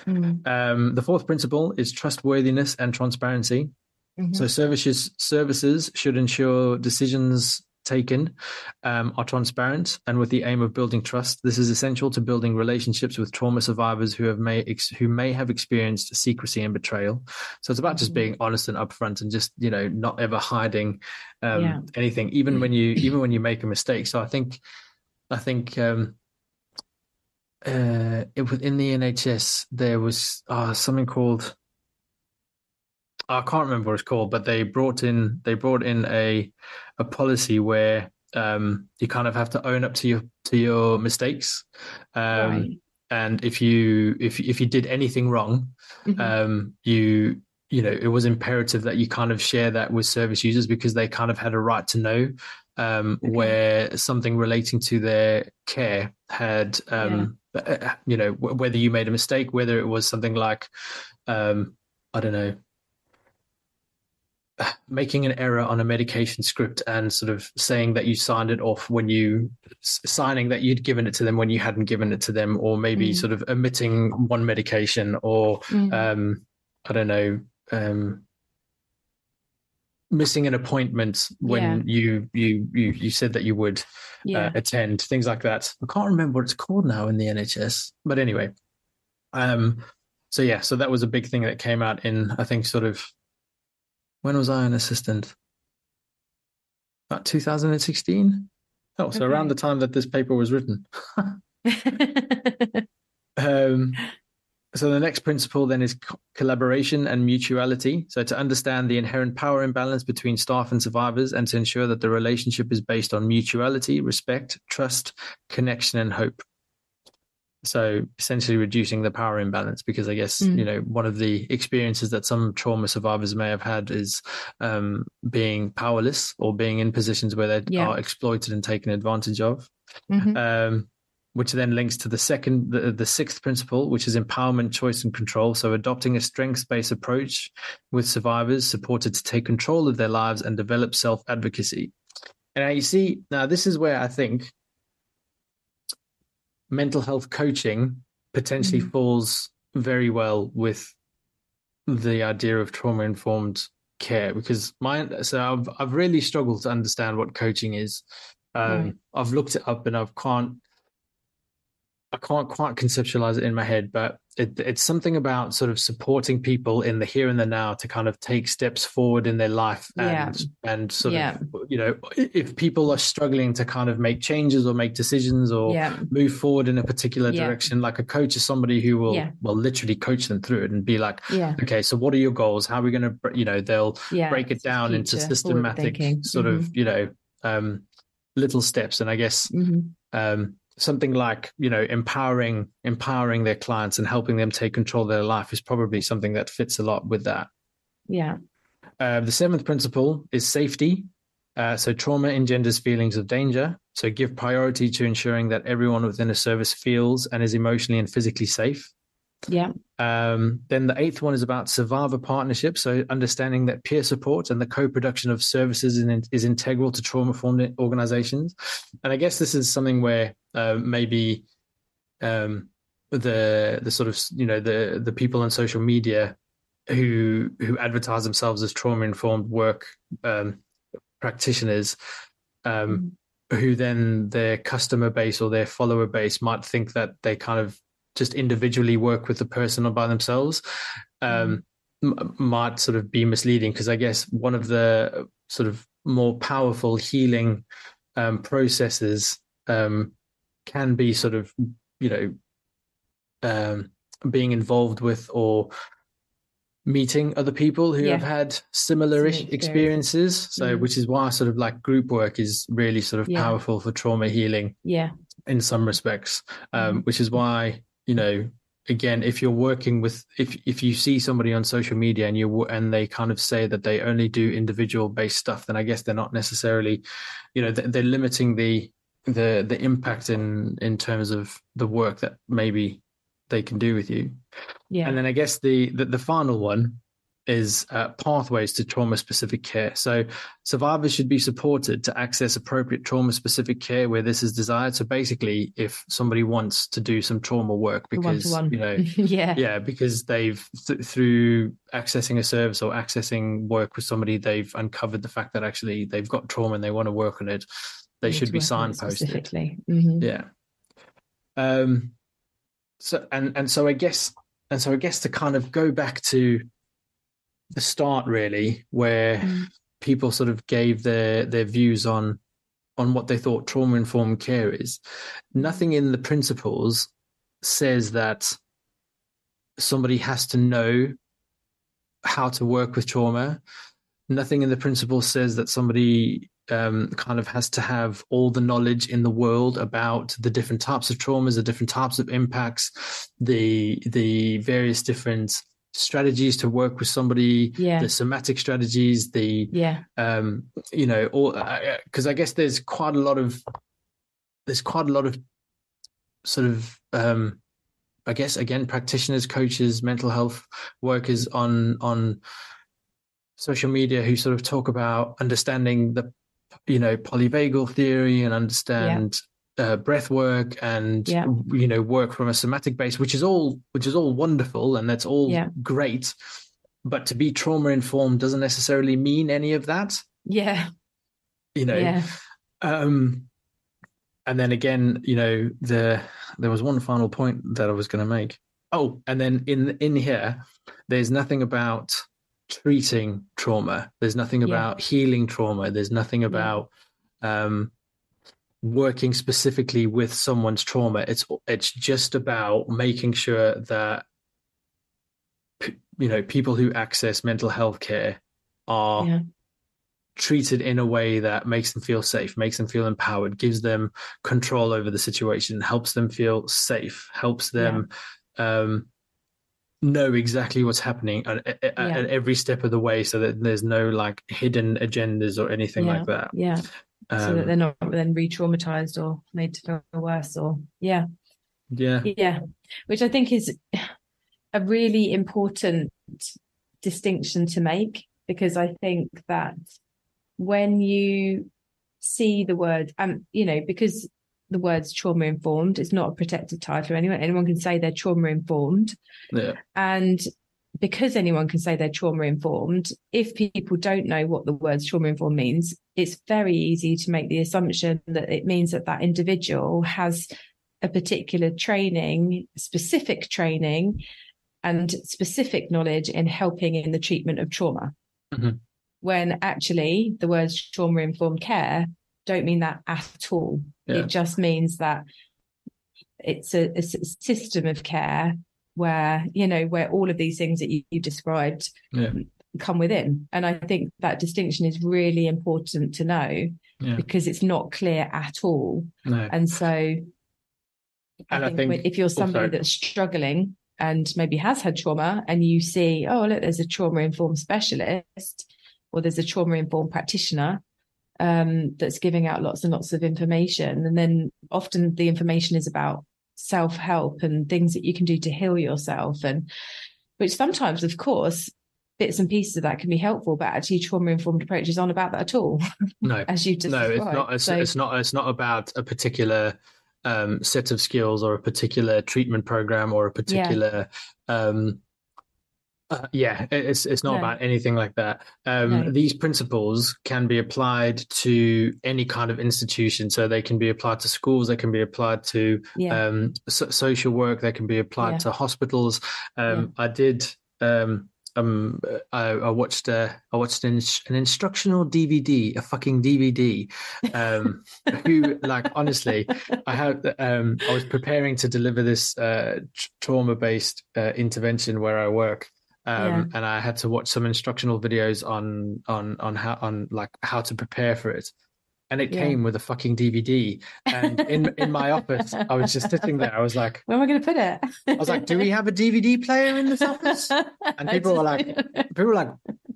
Mm. Um, the fourth principle is trustworthiness and transparency. Mm-hmm. So services services should ensure decisions taken um, are transparent and with the aim of building trust. This is essential to building relationships with trauma survivors who have may ex- who may have experienced secrecy and betrayal. So it's about mm-hmm. just being honest and upfront and just you know not ever hiding um, yeah. anything, even when you even when you make a mistake. So I think I think. Um, uh, it, in the NHS, there was uh, something called I can't remember what it's called, but they brought in they brought in a a policy where um, you kind of have to own up to your to your mistakes. Um, right. And if you if if you did anything wrong, mm-hmm. um, you you know it was imperative that you kind of share that with service users because they kind of had a right to know um, okay. where something relating to their care had um, yeah. Uh, you know w- whether you made a mistake, whether it was something like um, I don't know making an error on a medication script and sort of saying that you signed it off when you signing that you'd given it to them when you hadn't given it to them or maybe mm. sort of omitting one medication or mm. um, i don't know um, missing an appointment when yeah. you, you you you said that you would uh, yeah. uh, attend things like that i can't remember what it's called now in the nhs but anyway um so yeah so that was a big thing that came out in i think sort of when was I an assistant? About 2016? Oh, so okay. around the time that this paper was written. um, so the next principle then is co- collaboration and mutuality. So to understand the inherent power imbalance between staff and survivors and to ensure that the relationship is based on mutuality, respect, trust, connection, and hope so essentially reducing the power imbalance because i guess mm. you know one of the experiences that some trauma survivors may have had is um, being powerless or being in positions where they yeah. are exploited and taken advantage of mm-hmm. um, which then links to the second the, the sixth principle which is empowerment choice and control so adopting a strengths-based approach with survivors supported to take control of their lives and develop self-advocacy and now you see now this is where i think mental health coaching potentially mm-hmm. falls very well with the idea of trauma informed care because my so I've I've really struggled to understand what coaching is. Um, right. I've looked it up and I can't I can't quite conceptualize it in my head, but it, it's something about sort of supporting people in the here and the now to kind of take steps forward in their life and yeah. and sort yeah. of you know if people are struggling to kind of make changes or make decisions or yeah. move forward in a particular direction like a coach is somebody who will will literally coach them through it and be like okay so what are your goals how are we going to you know they'll break it down into systematic sort mm-hmm. of you know um little steps and i guess mm-hmm. um something like you know empowering empowering their clients and helping them take control of their life is probably something that fits a lot with that. Yeah. Uh, the seventh principle is safety. Uh, so trauma engenders feelings of danger. So give priority to ensuring that everyone within a service feels and is emotionally and physically safe yeah. Um, then the eighth one is about survivor partnerships. So understanding that peer support and the co-production of services in, is integral to trauma-informed organizations. And I guess this is something where uh, maybe um, the the sort of you know the the people on social media who who advertise themselves as trauma-informed work um, practitioners. Um, mm-hmm. who then their customer base or their follower base might think that they kind of just individually work with the person or by themselves um, mm. m- might sort of be misleading because I guess one of the sort of more powerful healing um, processes um, can be sort of you know um, being involved with or meeting other people who yeah. have had similar experiences so mm. which is why sort of like group work is really sort of yeah. powerful for trauma healing yeah in some respects um, mm. which is why you know again if you're working with if if you see somebody on social media and you and they kind of say that they only do individual based stuff then i guess they're not necessarily you know they're limiting the the the impact in in terms of the work that maybe they can do with you. Yeah. And then i guess the the, the final one is uh, pathways to trauma specific care. So survivors should be supported to access appropriate trauma specific care where this is desired. So basically, if somebody wants to do some trauma work because you know, yeah, yeah, because they've th- through accessing a service or accessing work with somebody, they've uncovered the fact that actually they've got trauma and they want to work on it. They should be signposted. Mm-hmm. Yeah. Um. So and and so I guess and so I guess to kind of go back to the start really where mm. people sort of gave their their views on on what they thought trauma informed care is nothing in the principles says that somebody has to know how to work with trauma nothing in the principles says that somebody um, kind of has to have all the knowledge in the world about the different types of traumas, the different types of impacts, the the various different strategies to work with somebody yeah. the somatic strategies the yeah um you know or because uh, i guess there's quite a lot of there's quite a lot of sort of um i guess again practitioners coaches mental health workers on on social media who sort of talk about understanding the you know polyvagal theory and understand uh, breath work and yeah. you know work from a somatic base which is all which is all wonderful and that's all yeah. great but to be trauma informed doesn't necessarily mean any of that yeah you know yeah. um and then again you know the there was one final point that i was going to make oh and then in in here there's nothing about treating trauma there's nothing about yeah. healing trauma there's nothing about um working specifically with someone's trauma. It's it's just about making sure that you know people who access mental health care are yeah. treated in a way that makes them feel safe, makes them feel empowered, gives them control over the situation, helps them feel safe, helps them yeah. um, know exactly what's happening at, at, yeah. at, every step of the way, so that there's no like hidden agendas or anything like that. Yeah um, so that um, they're not then re-traumatized or made to feel worse or yeah. Yeah. Yeah. Which i think is a really important distinction to make because i think that when you see the word um you know because the words trauma informed it's not a protected title anyone anyone can say they're trauma informed yeah. And because anyone can say they're trauma informed, if people don't know what the word trauma informed means, it's very easy to make the assumption that it means that that individual has a particular training, specific training, and specific knowledge in helping in the treatment of trauma. Mhm. When actually the words trauma informed care don't mean that at all. Yeah. It just means that it's a system of care where, you know, where all of these things that you, you described Yeah. come within. And I think that distinction is really important to know Yeah. because it's not clear at all. No. And so And I think, think if you're somebody also- that's struggling and maybe has had trauma and you see, oh, look, there's a trauma informed specialist or there's a trauma informed practitioner um, that's giving out lots and lots of information. And then often the information is about self help and things that you can do to heal yourself. And which sometimes, of course, bits and pieces of that can be helpful, but actually trauma informed approaches aren't about that at all, No. as you just no, it's not. It's, So- it's not. It's not about a particular um, set of skills or a particular treatment program or a particular. Um, uh, yeah, it's it's not No. about anything like that. Um, No. These principles can be applied to any kind of institution, so they can be applied to schools, they can be applied to yeah. um, so- social work. They can be applied Yeah. to hospitals. Um, I did. Um, um, I, I watched. Uh, I watched an, an instructional DVD, a fucking DVD. Um, who, like, honestly, I had. Um, I was preparing to deliver this uh, trauma-based uh, intervention where I work. Um, and I had to watch some instructional videos on on on how on like how to prepare for it, and it Yeah. came with a fucking DVD. And in in my office, I was just sitting there. I was like, Where am I going to put it? I was like, do we have a DVD player in this office? And people were like, people were like,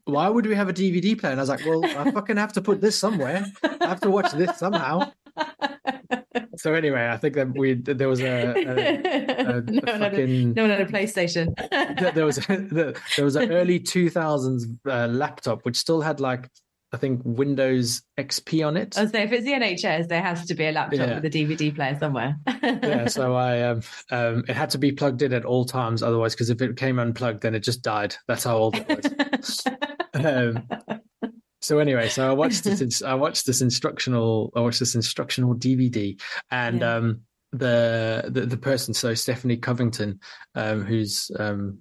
why would we have a DVD player? And I was like, well, I fucking have to put this somewhere. I have to watch this somehow. So anyway, I think that we there was a, a, a, no, a one had a, fucking no one had a PlayStation. there was a, there was an early 2000s uh, laptop which still had like I think Windows XP on it. I was if it's the NHS, there has to be a laptop Yeah. with a DVD player somewhere. yeah, so I um, um it had to be plugged in at all times otherwise because if it came unplugged then it just died. That's how old it was. um, so anyway, so I watched this. I watched this instructional. I watched this instructional DVD, and Yeah. um, the, the the person, so Stephanie Covington, um, who's um,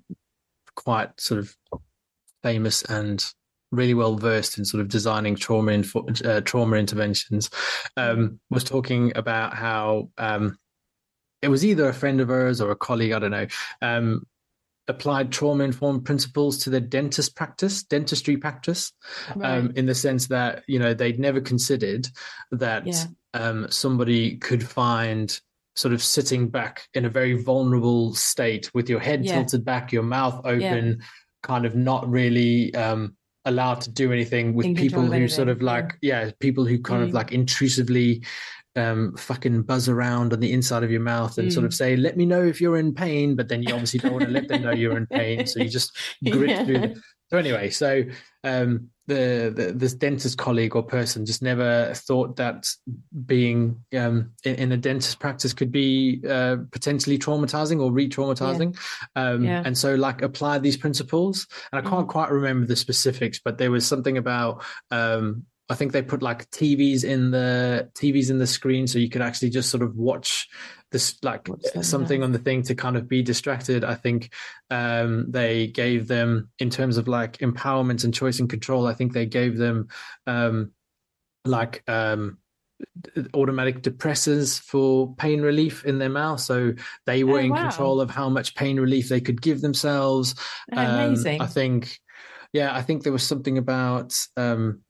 quite sort of famous and really well versed in sort of designing trauma uh, trauma interventions, um, was talking about how um, it was either a friend of hers or a colleague, I don't know, um, applied trauma informed principles to their dentist practice, dentistry practice, um, in the sense that you know they'd never considered that Yeah. um, somebody could find sort of sitting back in a very vulnerable state with your head Yeah. tilted back, your mouth open, kind of not really um, allowed to do anything with people who sort of like yeah, people who kind of Mm. like intrusively um fucking buzz around on the inside of your mouth and sort Mm. of say let me know if you're in pain but then you obviously don't want to let them know you're in pain so you just grit Yeah. through the, so anyway so um the, the this dentist colleague or person just never thought that being um in, in a dentist practice could be uh potentially traumatizing or re-traumatizing um Yeah. and so like apply these principles and i can't Mhm. quite remember the specifics but there was something about um I think they put like TVs in the TVs in the screen so you could actually just sort of watch this like Watch something on the thing to kind of be distracted. I think um, they gave them in terms of like empowerment and choice and control. I think they gave them um, like um, automatic depressors for pain relief in their mouth, so they were Oh, in wow. control of how much pain relief they could give themselves. Um, Amazing. I think, yeah, I think there was something about, um,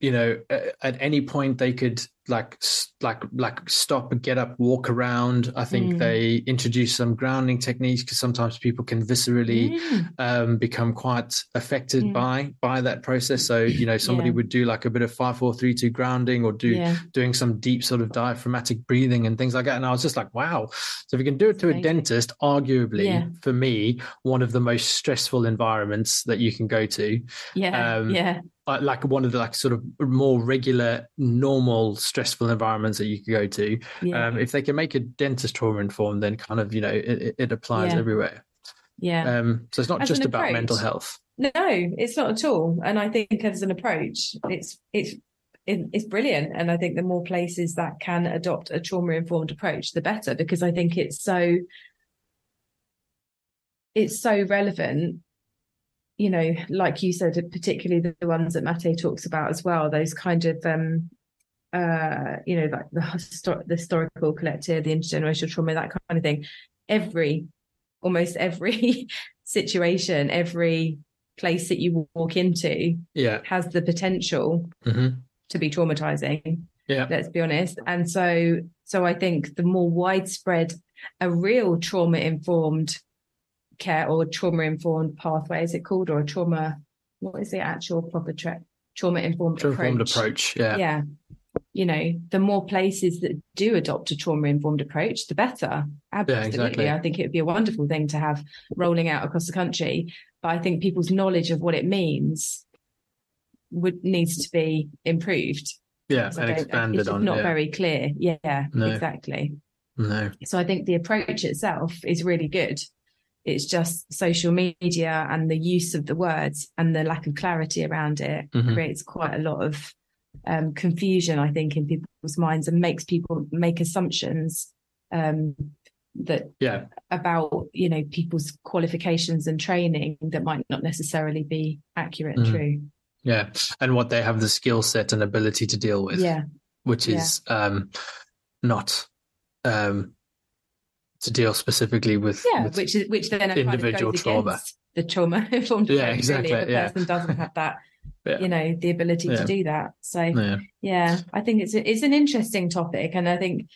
you know, at any point they could like, like, like stop, and get up, walk around. I think Mm. they introduce some grounding techniques because sometimes people can viscerally Mm. um, become quite affected by by that process. So you know, somebody Yeah. would do like a bit of five, four, three, two grounding, or do yeah. doing some deep sort of diaphragmatic breathing and things like that. And I was just like, wow. So if you can do it to a dentist, arguably for me, one of the most stressful environments that you can go to, Yeah. um, yeah. Uh, like one of the like sort of more regular, normal stressful environments that you could go to. Yeah. Um, if they can make a dentist trauma informed, then kind of, you know, it, it- applies Yeah. everywhere. yeah. Um, so it's not As just about mental health. No, it's not at all. And I think as an approach, it's it's it's brilliant. And I think the more places that can adopt a trauma informed approach, the better, because I think it's so it's so relevant you know like you said particularly the, ones that Mate talks about as well those kind of um uh you know like the, histor- the historical collective the intergenerational trauma that kind of thing. Every almost every situation every place that you walk into yeah. has the potential hmm to be traumatizing yeah. let's be honest. And so so i think the more widespread a real trauma informed care or trauma informed pathway is it called? Or a trauma what is the actual proper tra- trauma informed informed approach? approach yeah. Yeah. You know the more places that do adopt a trauma informed approach the better. Absolutely. exactly. i think it would be a wonderful thing to have rolling out across the country but i think people's knowledge of what it means would needs to be improved. Yeah and expanded on not yeah. very clear. Yeah No. exactly. No. So I think the approach itself is really good. It's just social media and the use of the words and the lack of clarity around it Mhm. creates quite a lot of um, confusion, I think, in people's minds and makes people make assumptions um, that yeah about you know people's qualifications and training that might not necessarily be accurate and Mhm. true. yeah and what they have the skill set and ability to deal with Yeah, which Yeah. is um not um to deal specifically with, yeah, with which is which then kind of individual trauma. the trauma informed Yeah, exactly, Really, if a yeah. person doesn't have that Yeah. you know the ability Yeah. to do that so yeah yeah i think it's a, it's an interesting topic and i think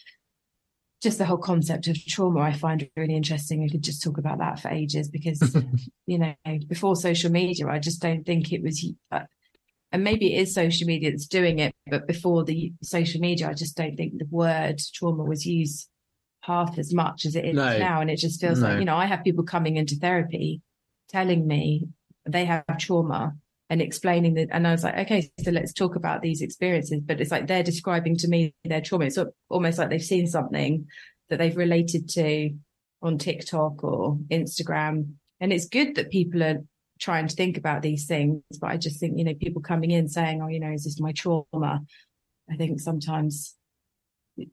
just the whole concept of trauma i find really interesting we could just talk about that for ages because you know before social media i just don't think it was uh, and maybe it is social media that's doing it but before the social media i just don't think the word trauma was used half as much as it is No. now and it just feels No. like you know i have people coming into therapy telling me they have trauma and explaining that and i was like okay so let's talk about these experiences but it's like they're describing to me their trauma it's almost like they've seen something that they've related to on tiktok or instagram and it's good that people are trying to think about these things but i just think you know people coming in saying oh you know is this my trauma i think sometimes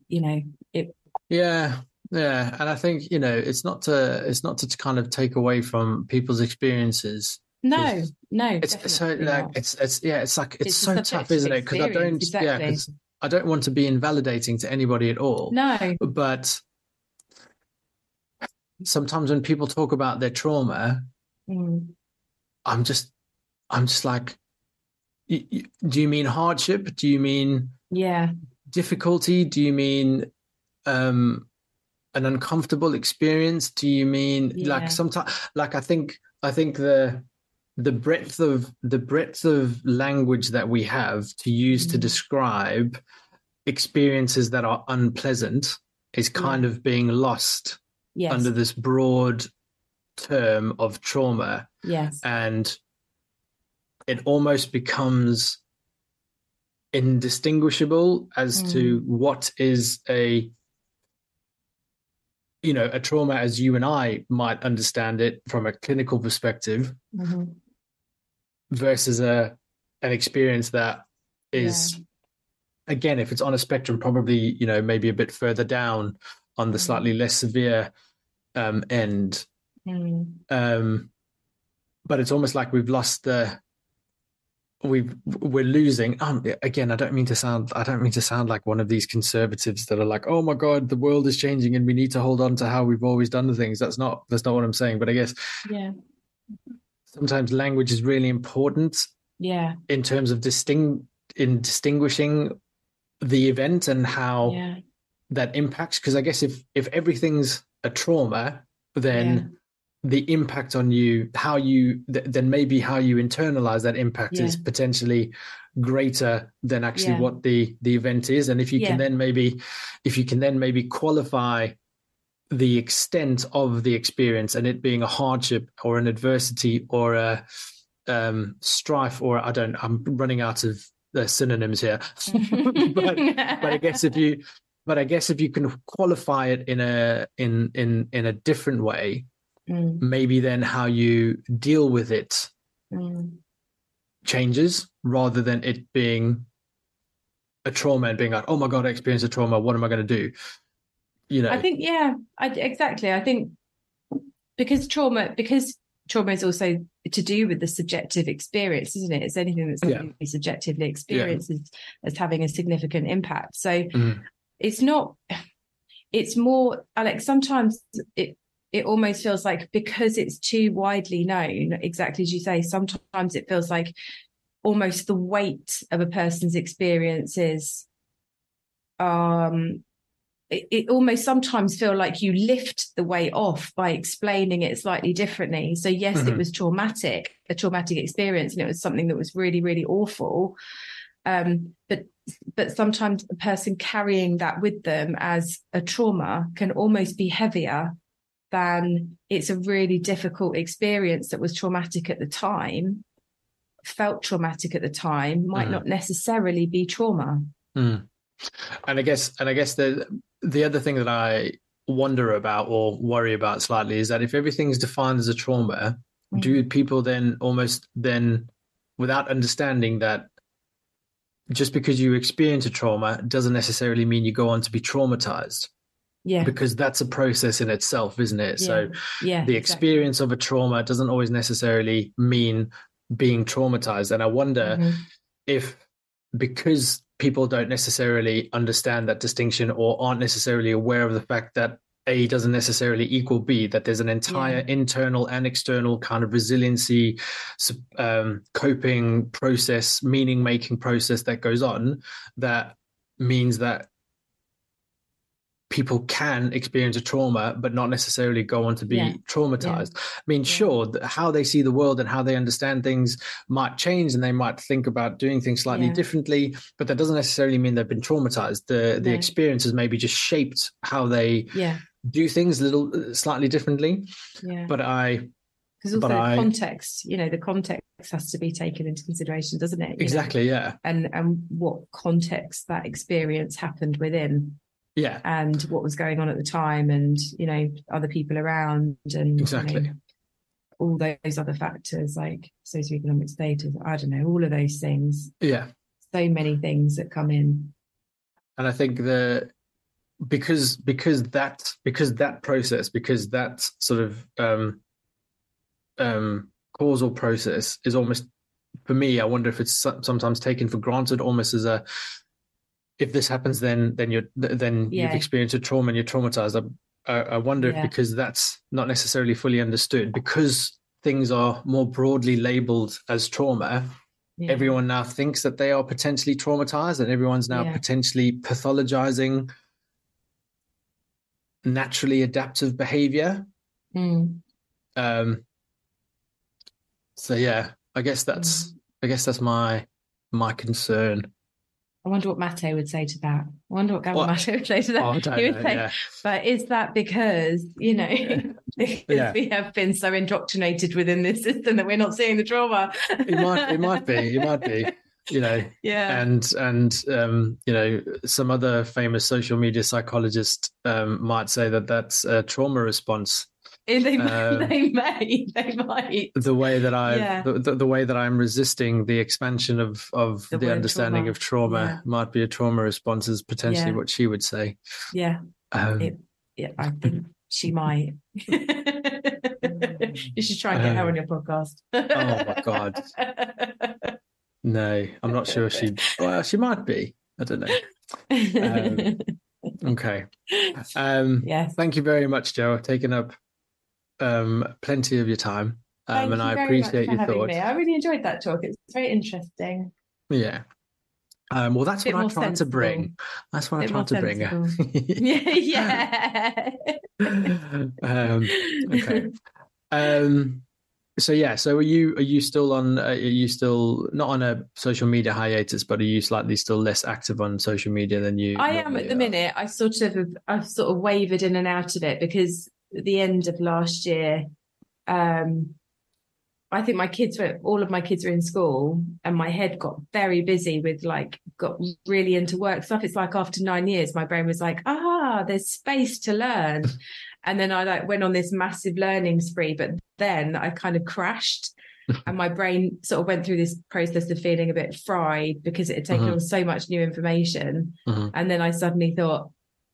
you know it Yeah, yeah, and I think you know it's not to it's not to kind of take away from people's experiences. no It's- no It's so like not. it's it's yeah, it's like it's, It's so tough, isn't it? Because I don't yeah, exactly. 'cause I don't want to be invalidating to anybody at all. no But sometimes when people talk about their trauma, Mm, I'm just I'm just like, do you mean hardship? Do you mean yeah difficulty? Do you mean um, an uncomfortable experience? Do you mean Yeah. like sometimes like I think I think the the breadth of the breadth of language that we have to use to Mm. describe experiences that are unpleasant is kind of being lost yes under this broad term of trauma yes and it almost becomes indistinguishable as to what is a you know a trauma as you and I might understand it from a clinical perspective Mhm. versus a an experience that is again if it's on a spectrum probably you know maybe a bit further down on the Mhm. slightly less severe um end Mm. um but it's almost like we've lost the we've we're losing um again i don't mean to sound i don't mean to sound like one of these conservatives that are like oh my god the world is changing and we need to hold on to how we've always done the things. That's not that's not what i'm saying but i guess yeah. sometimes language is really important yeah. in terms of disting in distinguishing the event and how yeah. that impacts because i guess if if everything's a trauma then. The impact on you how you th- then maybe how you internalize that impact is potentially greater than actually Yeah. what the the event is and if you Yeah. can then maybe if you can then maybe qualify the extent of the experience and it being a hardship or an adversity or a um strife or i don't i'm running out of the synonyms here but but I guess if you but I guess if you can qualify it in a in in in a different way, Mm, maybe then how you deal with it mm, changes rather than it being a trauma and being like, oh my god, I experienced a trauma. What am I going to do? You know, I think yeah, I, exactly. I think because trauma because trauma is also to do with the subjective experience, isn't it? It's anything that's Yeah. yeah. subjectively experienced as, as having a significant impact. So Mhm. it's not. It's more, Alex. Sometimes it it almost feels like because it's too widely known, exactly as you say. Sometimes it feels like almost the weight of a person's experiences um it, it almost sometimes feel like you lift the weight off by explaining it slightly differently so yes it Mhm. was traumatic a traumatic experience and it was something that was really really awful um but but sometimes a person carrying that with them as a trauma can almost be heavier than it's a really difficult experience that was traumatic at the time felt traumatic at the time might Mhm. not necessarily be trauma Mm. And I guess, and I guess the the other thing that I wonder about or worry about slightly is that if everything's defined as a trauma, do people then almost then, without understanding that, just because you experience a trauma doesn't necessarily mean you go on to be traumatized yeah because that's a process in itself, isn't it? So yeah the exactly. experience of a trauma doesn't always necessarily mean being traumatized, and I wonder Mhm. if because people don't necessarily understand that distinction or aren't necessarily aware of the fact that A doesn't necessarily equal B, that there's an entire internal and external kind of resiliency, um, coping process, meaning making process that goes on, that means that people can experience a trauma but not necessarily go on to be Yeah. traumatized. I mean, Yeah. sure, how they see the world and how they understand things might change and they might think about doing things slightly Yeah. differently, but that doesn't necessarily mean they've been traumatized. The the No. experiences maybe just shaped how they yeah do things a little slightly differently. yeah But I because also I- context you know the context has to be taken into consideration doesn't it You know, exactly, yeah. and and what context that experience happened within Yeah. and what was going on at the time and you know other people around and you Exactly. know, all those other factors like socioeconomic status i don't know all of those things Yeah. so many things that come in and I think the because because that because that process because that sort of um um causal process is almost for me I wonder if it's sometimes taken for granted almost as a if this happens then then you're then Yeah. you've experienced a trauma and you're traumatized I, I, wonder Yeah. if because that's not necessarily fully understood because things are more broadly labeled as trauma Yeah. everyone now thinks that they are potentially traumatized and everyone's now potentially pathologizing naturally adaptive behavior Mm. um so yeah i guess that's i guess that's my my concern I wonder what Mate would say to that. I wonder what Gabor What? Mate would say to that. oh, he would know, say, yeah but is that because, you know, because Yeah. we have been so indoctrinated within this system that we're not seeing the trauma? it might it might be it might be you know Yeah. and and um you know some other famous social media psychologist um might say that that's a trauma response they, um, they may, they might. the way that I Yeah. the, the, way that I'm resisting the expansion of of The the, understanding trauma. of trauma Yeah. might be a trauma response is potentially Yeah. what she would say. Yeah. Um, It- Yeah, I think she might. you should try and get her Um, on your podcast. oh my God. no, I'm not sure she. Well, she might be. I don't know. Um, Okay. Um, yes. Thank you very much, Jo. Taken up um, plenty of your time, um, and I appreciate your thoughts. me. I really enjoyed that talk. It's very interesting. Yeah. Um, well, that's what I more tried to bring. That's what I tried to bring. yeah, yeah. um, okay. Um, so yeah, so are you are you still on? Uh, are you still not on a social media hiatus, but are you slightly still less active on social media than you? I am at the are? minute. I sort of I've sort of wavered in and out of it because the end of last year, um, I think my kids were all of my kids were in school, and my head got very busy with like got really into work stuff. It's like after nine years, my brain was like, ah, there's space to learn, and then I like went on this massive learning spree. But then I kind of crashed, and my brain sort of went through this process of feeling a bit fried because it had taken Mhm. on so much new information. Mhm. And then I suddenly thought,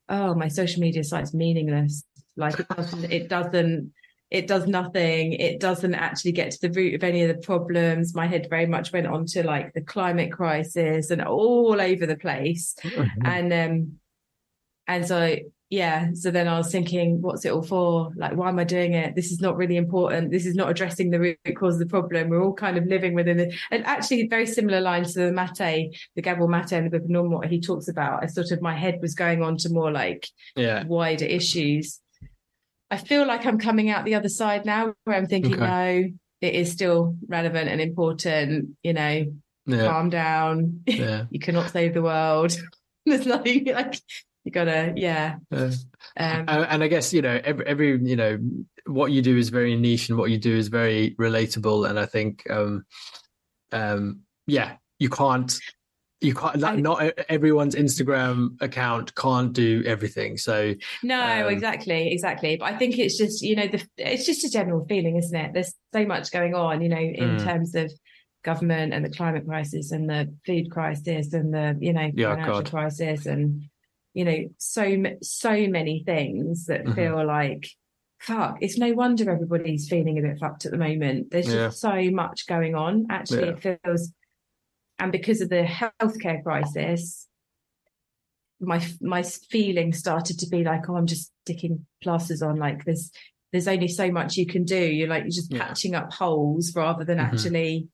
oh, my social media site's meaningless. Like it doesn't, it doesn't, it does nothing. It doesn't actually get to the root of any of the problems. My head very much went on to like the climate crisis and all over the place. And um and so yeah, so then I was thinking, what's it all for? Like, why am I doing it? This is not really important. This is not addressing the root cause of the problem. We're all kind of living within it. And actually, very similar lines to the Mate, the Gabriel Mate and the book of Normal, what he talks about. I sort of, my head was going on to more like yeah. wider issues. I feel like I'm coming out the other side now where I'm thinking, Okay. no, it is still relevant and important. You know, Yeah. calm down. Yeah. you cannot save the world. There's nothing like you gotta, yeah. Yeah. Um, and, and I guess you know every, every you know what you do is very niche and what you do is very relatable and I think um um yeah you can't you can't like, I- not everyone's Instagram account can't do everything so no, um, exactly, exactly. But I think it's just, you know, the it's just a general feeling, isn't it? There's so much going on, you know, in Mm. terms of government and the climate crisis and the food crisis and the, you know, Yeah, financial God. crisis and, you know, so so many things that Mhm. feel like fuck. It's no wonder everybody's feeling a bit fucked at the moment. There's just so much going on. Actually, Yeah. it feels, and because of the healthcare crisis, my my feeling started to be like, oh, I'm just sticking plasters on. Like there's there's only so much you can do. You're like you're just Yeah. patching up holes rather than Mhm. actually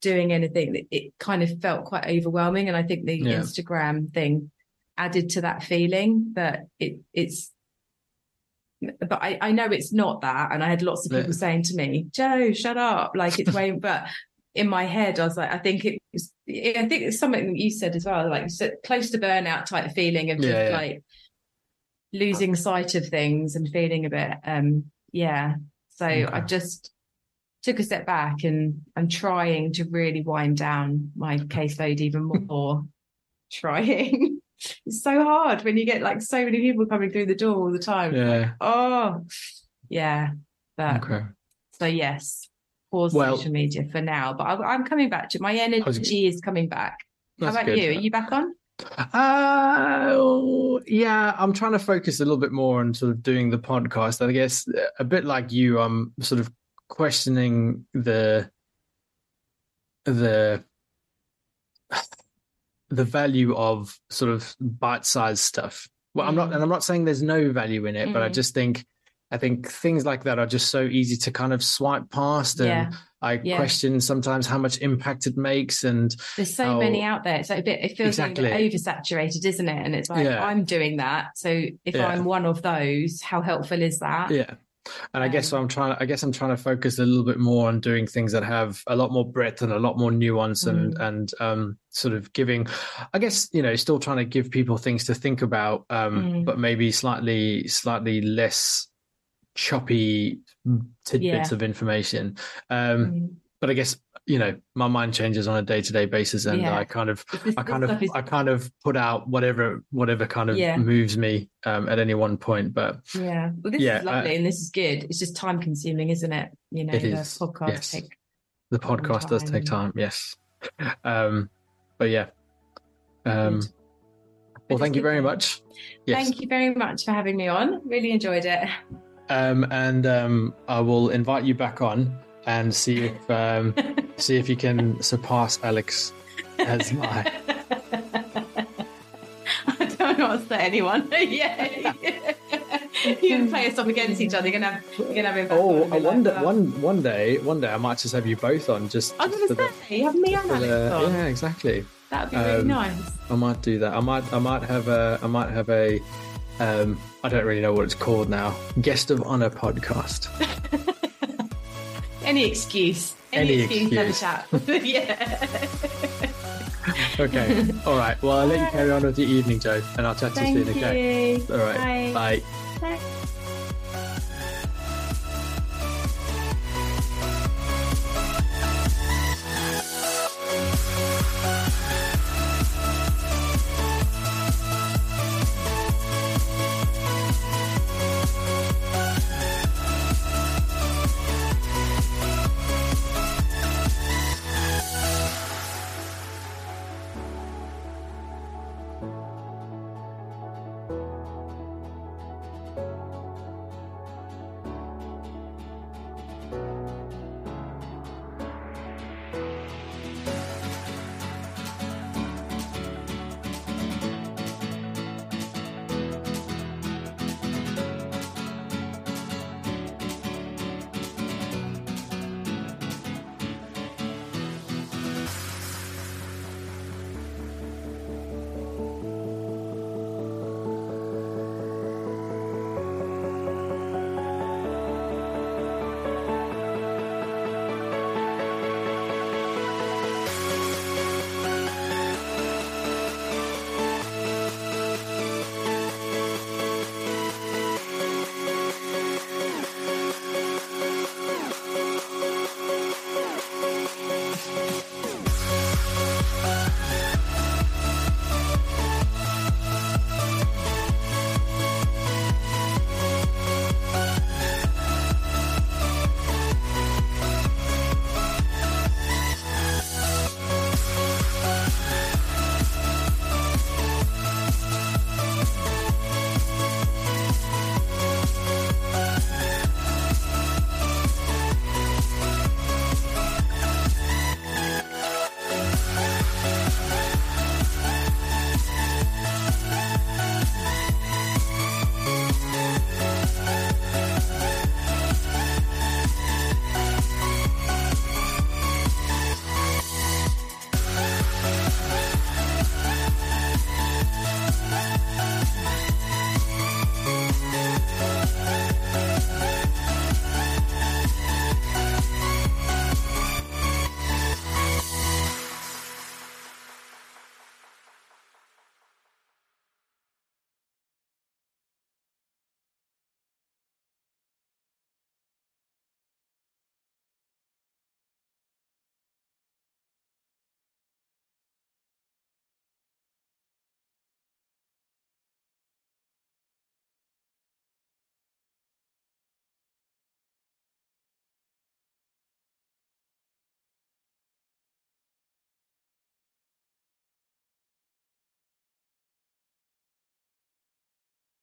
doing anything. It- It kind of felt quite overwhelming, and I think the Yeah. Instagram thing added to that feeling that it it's. But I, I know it's not that, and I had lots of Yeah. people saying to me, "Jo, shut up!" Like it's way, but in my head, I was like, I think it I think it's something that you said as well, like so close to burnout type feeling of just Yeah, yeah. like losing sight of things and feeling a bit, um, yeah. So I just took a step back and I'm trying to really wind down my caseload even more. trying. It's so hard when you get like so many people coming through the door all the time. yeah Oh, yeah. But okay so yes, pause Well- social media for now. But I, I'm coming back to my energy is coming back. How about good. you? Are you back on? Uh, yeah, I'm trying to focus a little bit more on sort of doing the podcast. I guess a bit like you, I'm sort of questioning the the the value of sort of bite-sized stuff. Well, I'm not, Mm. and I'm not saying there's no value in it, but I Mm. just think I think things like that are just so easy to kind of swipe past, and Yeah. I Yeah. question sometimes how much impact it makes, and There's so Oh, many out there. So a bit, it feels exactly. like oversaturated, isn't it? And it's like Yeah. I'm doing that. So if. I'm one of those, how helpful is that? Yeah. And I guess Um, I'm trying I guess I'm trying to focus a little bit more on doing things that have a lot more breadth and a lot more nuance and Mm. and um sort of giving I guess, you know, still trying to give people things to think about, um, Mm. but maybe slightly slightly less choppy tidbits Yeah. of information. Um, Mm. but I guess, you know, my mind changes on a day-to-day basis and Yeah. I kind of I kind of is- I kind of put out whatever whatever kind of Yeah. moves me um, at any one point. But yeah. Well, this is lovely and this is good. It's just time consuming, isn't it? You know, It the is, podcast yes. take the podcast does take time. time yes um but yeah um Good. well thank you very much yes Thank you very much for having me on. Really enjoyed it. Um and um i will invite you back on and see if um see if you can surpass alex as my I don't know what to say anyone. yeah. you can play us off against each other. You're gonna have you're gonna have him back oh and i wonder like, one one day one day i might just have you both on just, I was just for gonna the- say, have me and for Alex the- on. yeah exactly That'd be really Um, nice. I might do that. I might I might have a I might have a um I don't really know what it's called now. Guest of honor podcast. Any excuse. Any, Any excuse, excuse. have a chat. yeah. Okay. All right. Well, I'll let you carry on with your evening, Jo, and I'll chat to you soon. Okay. you. All right. Bye. Bye. Bye.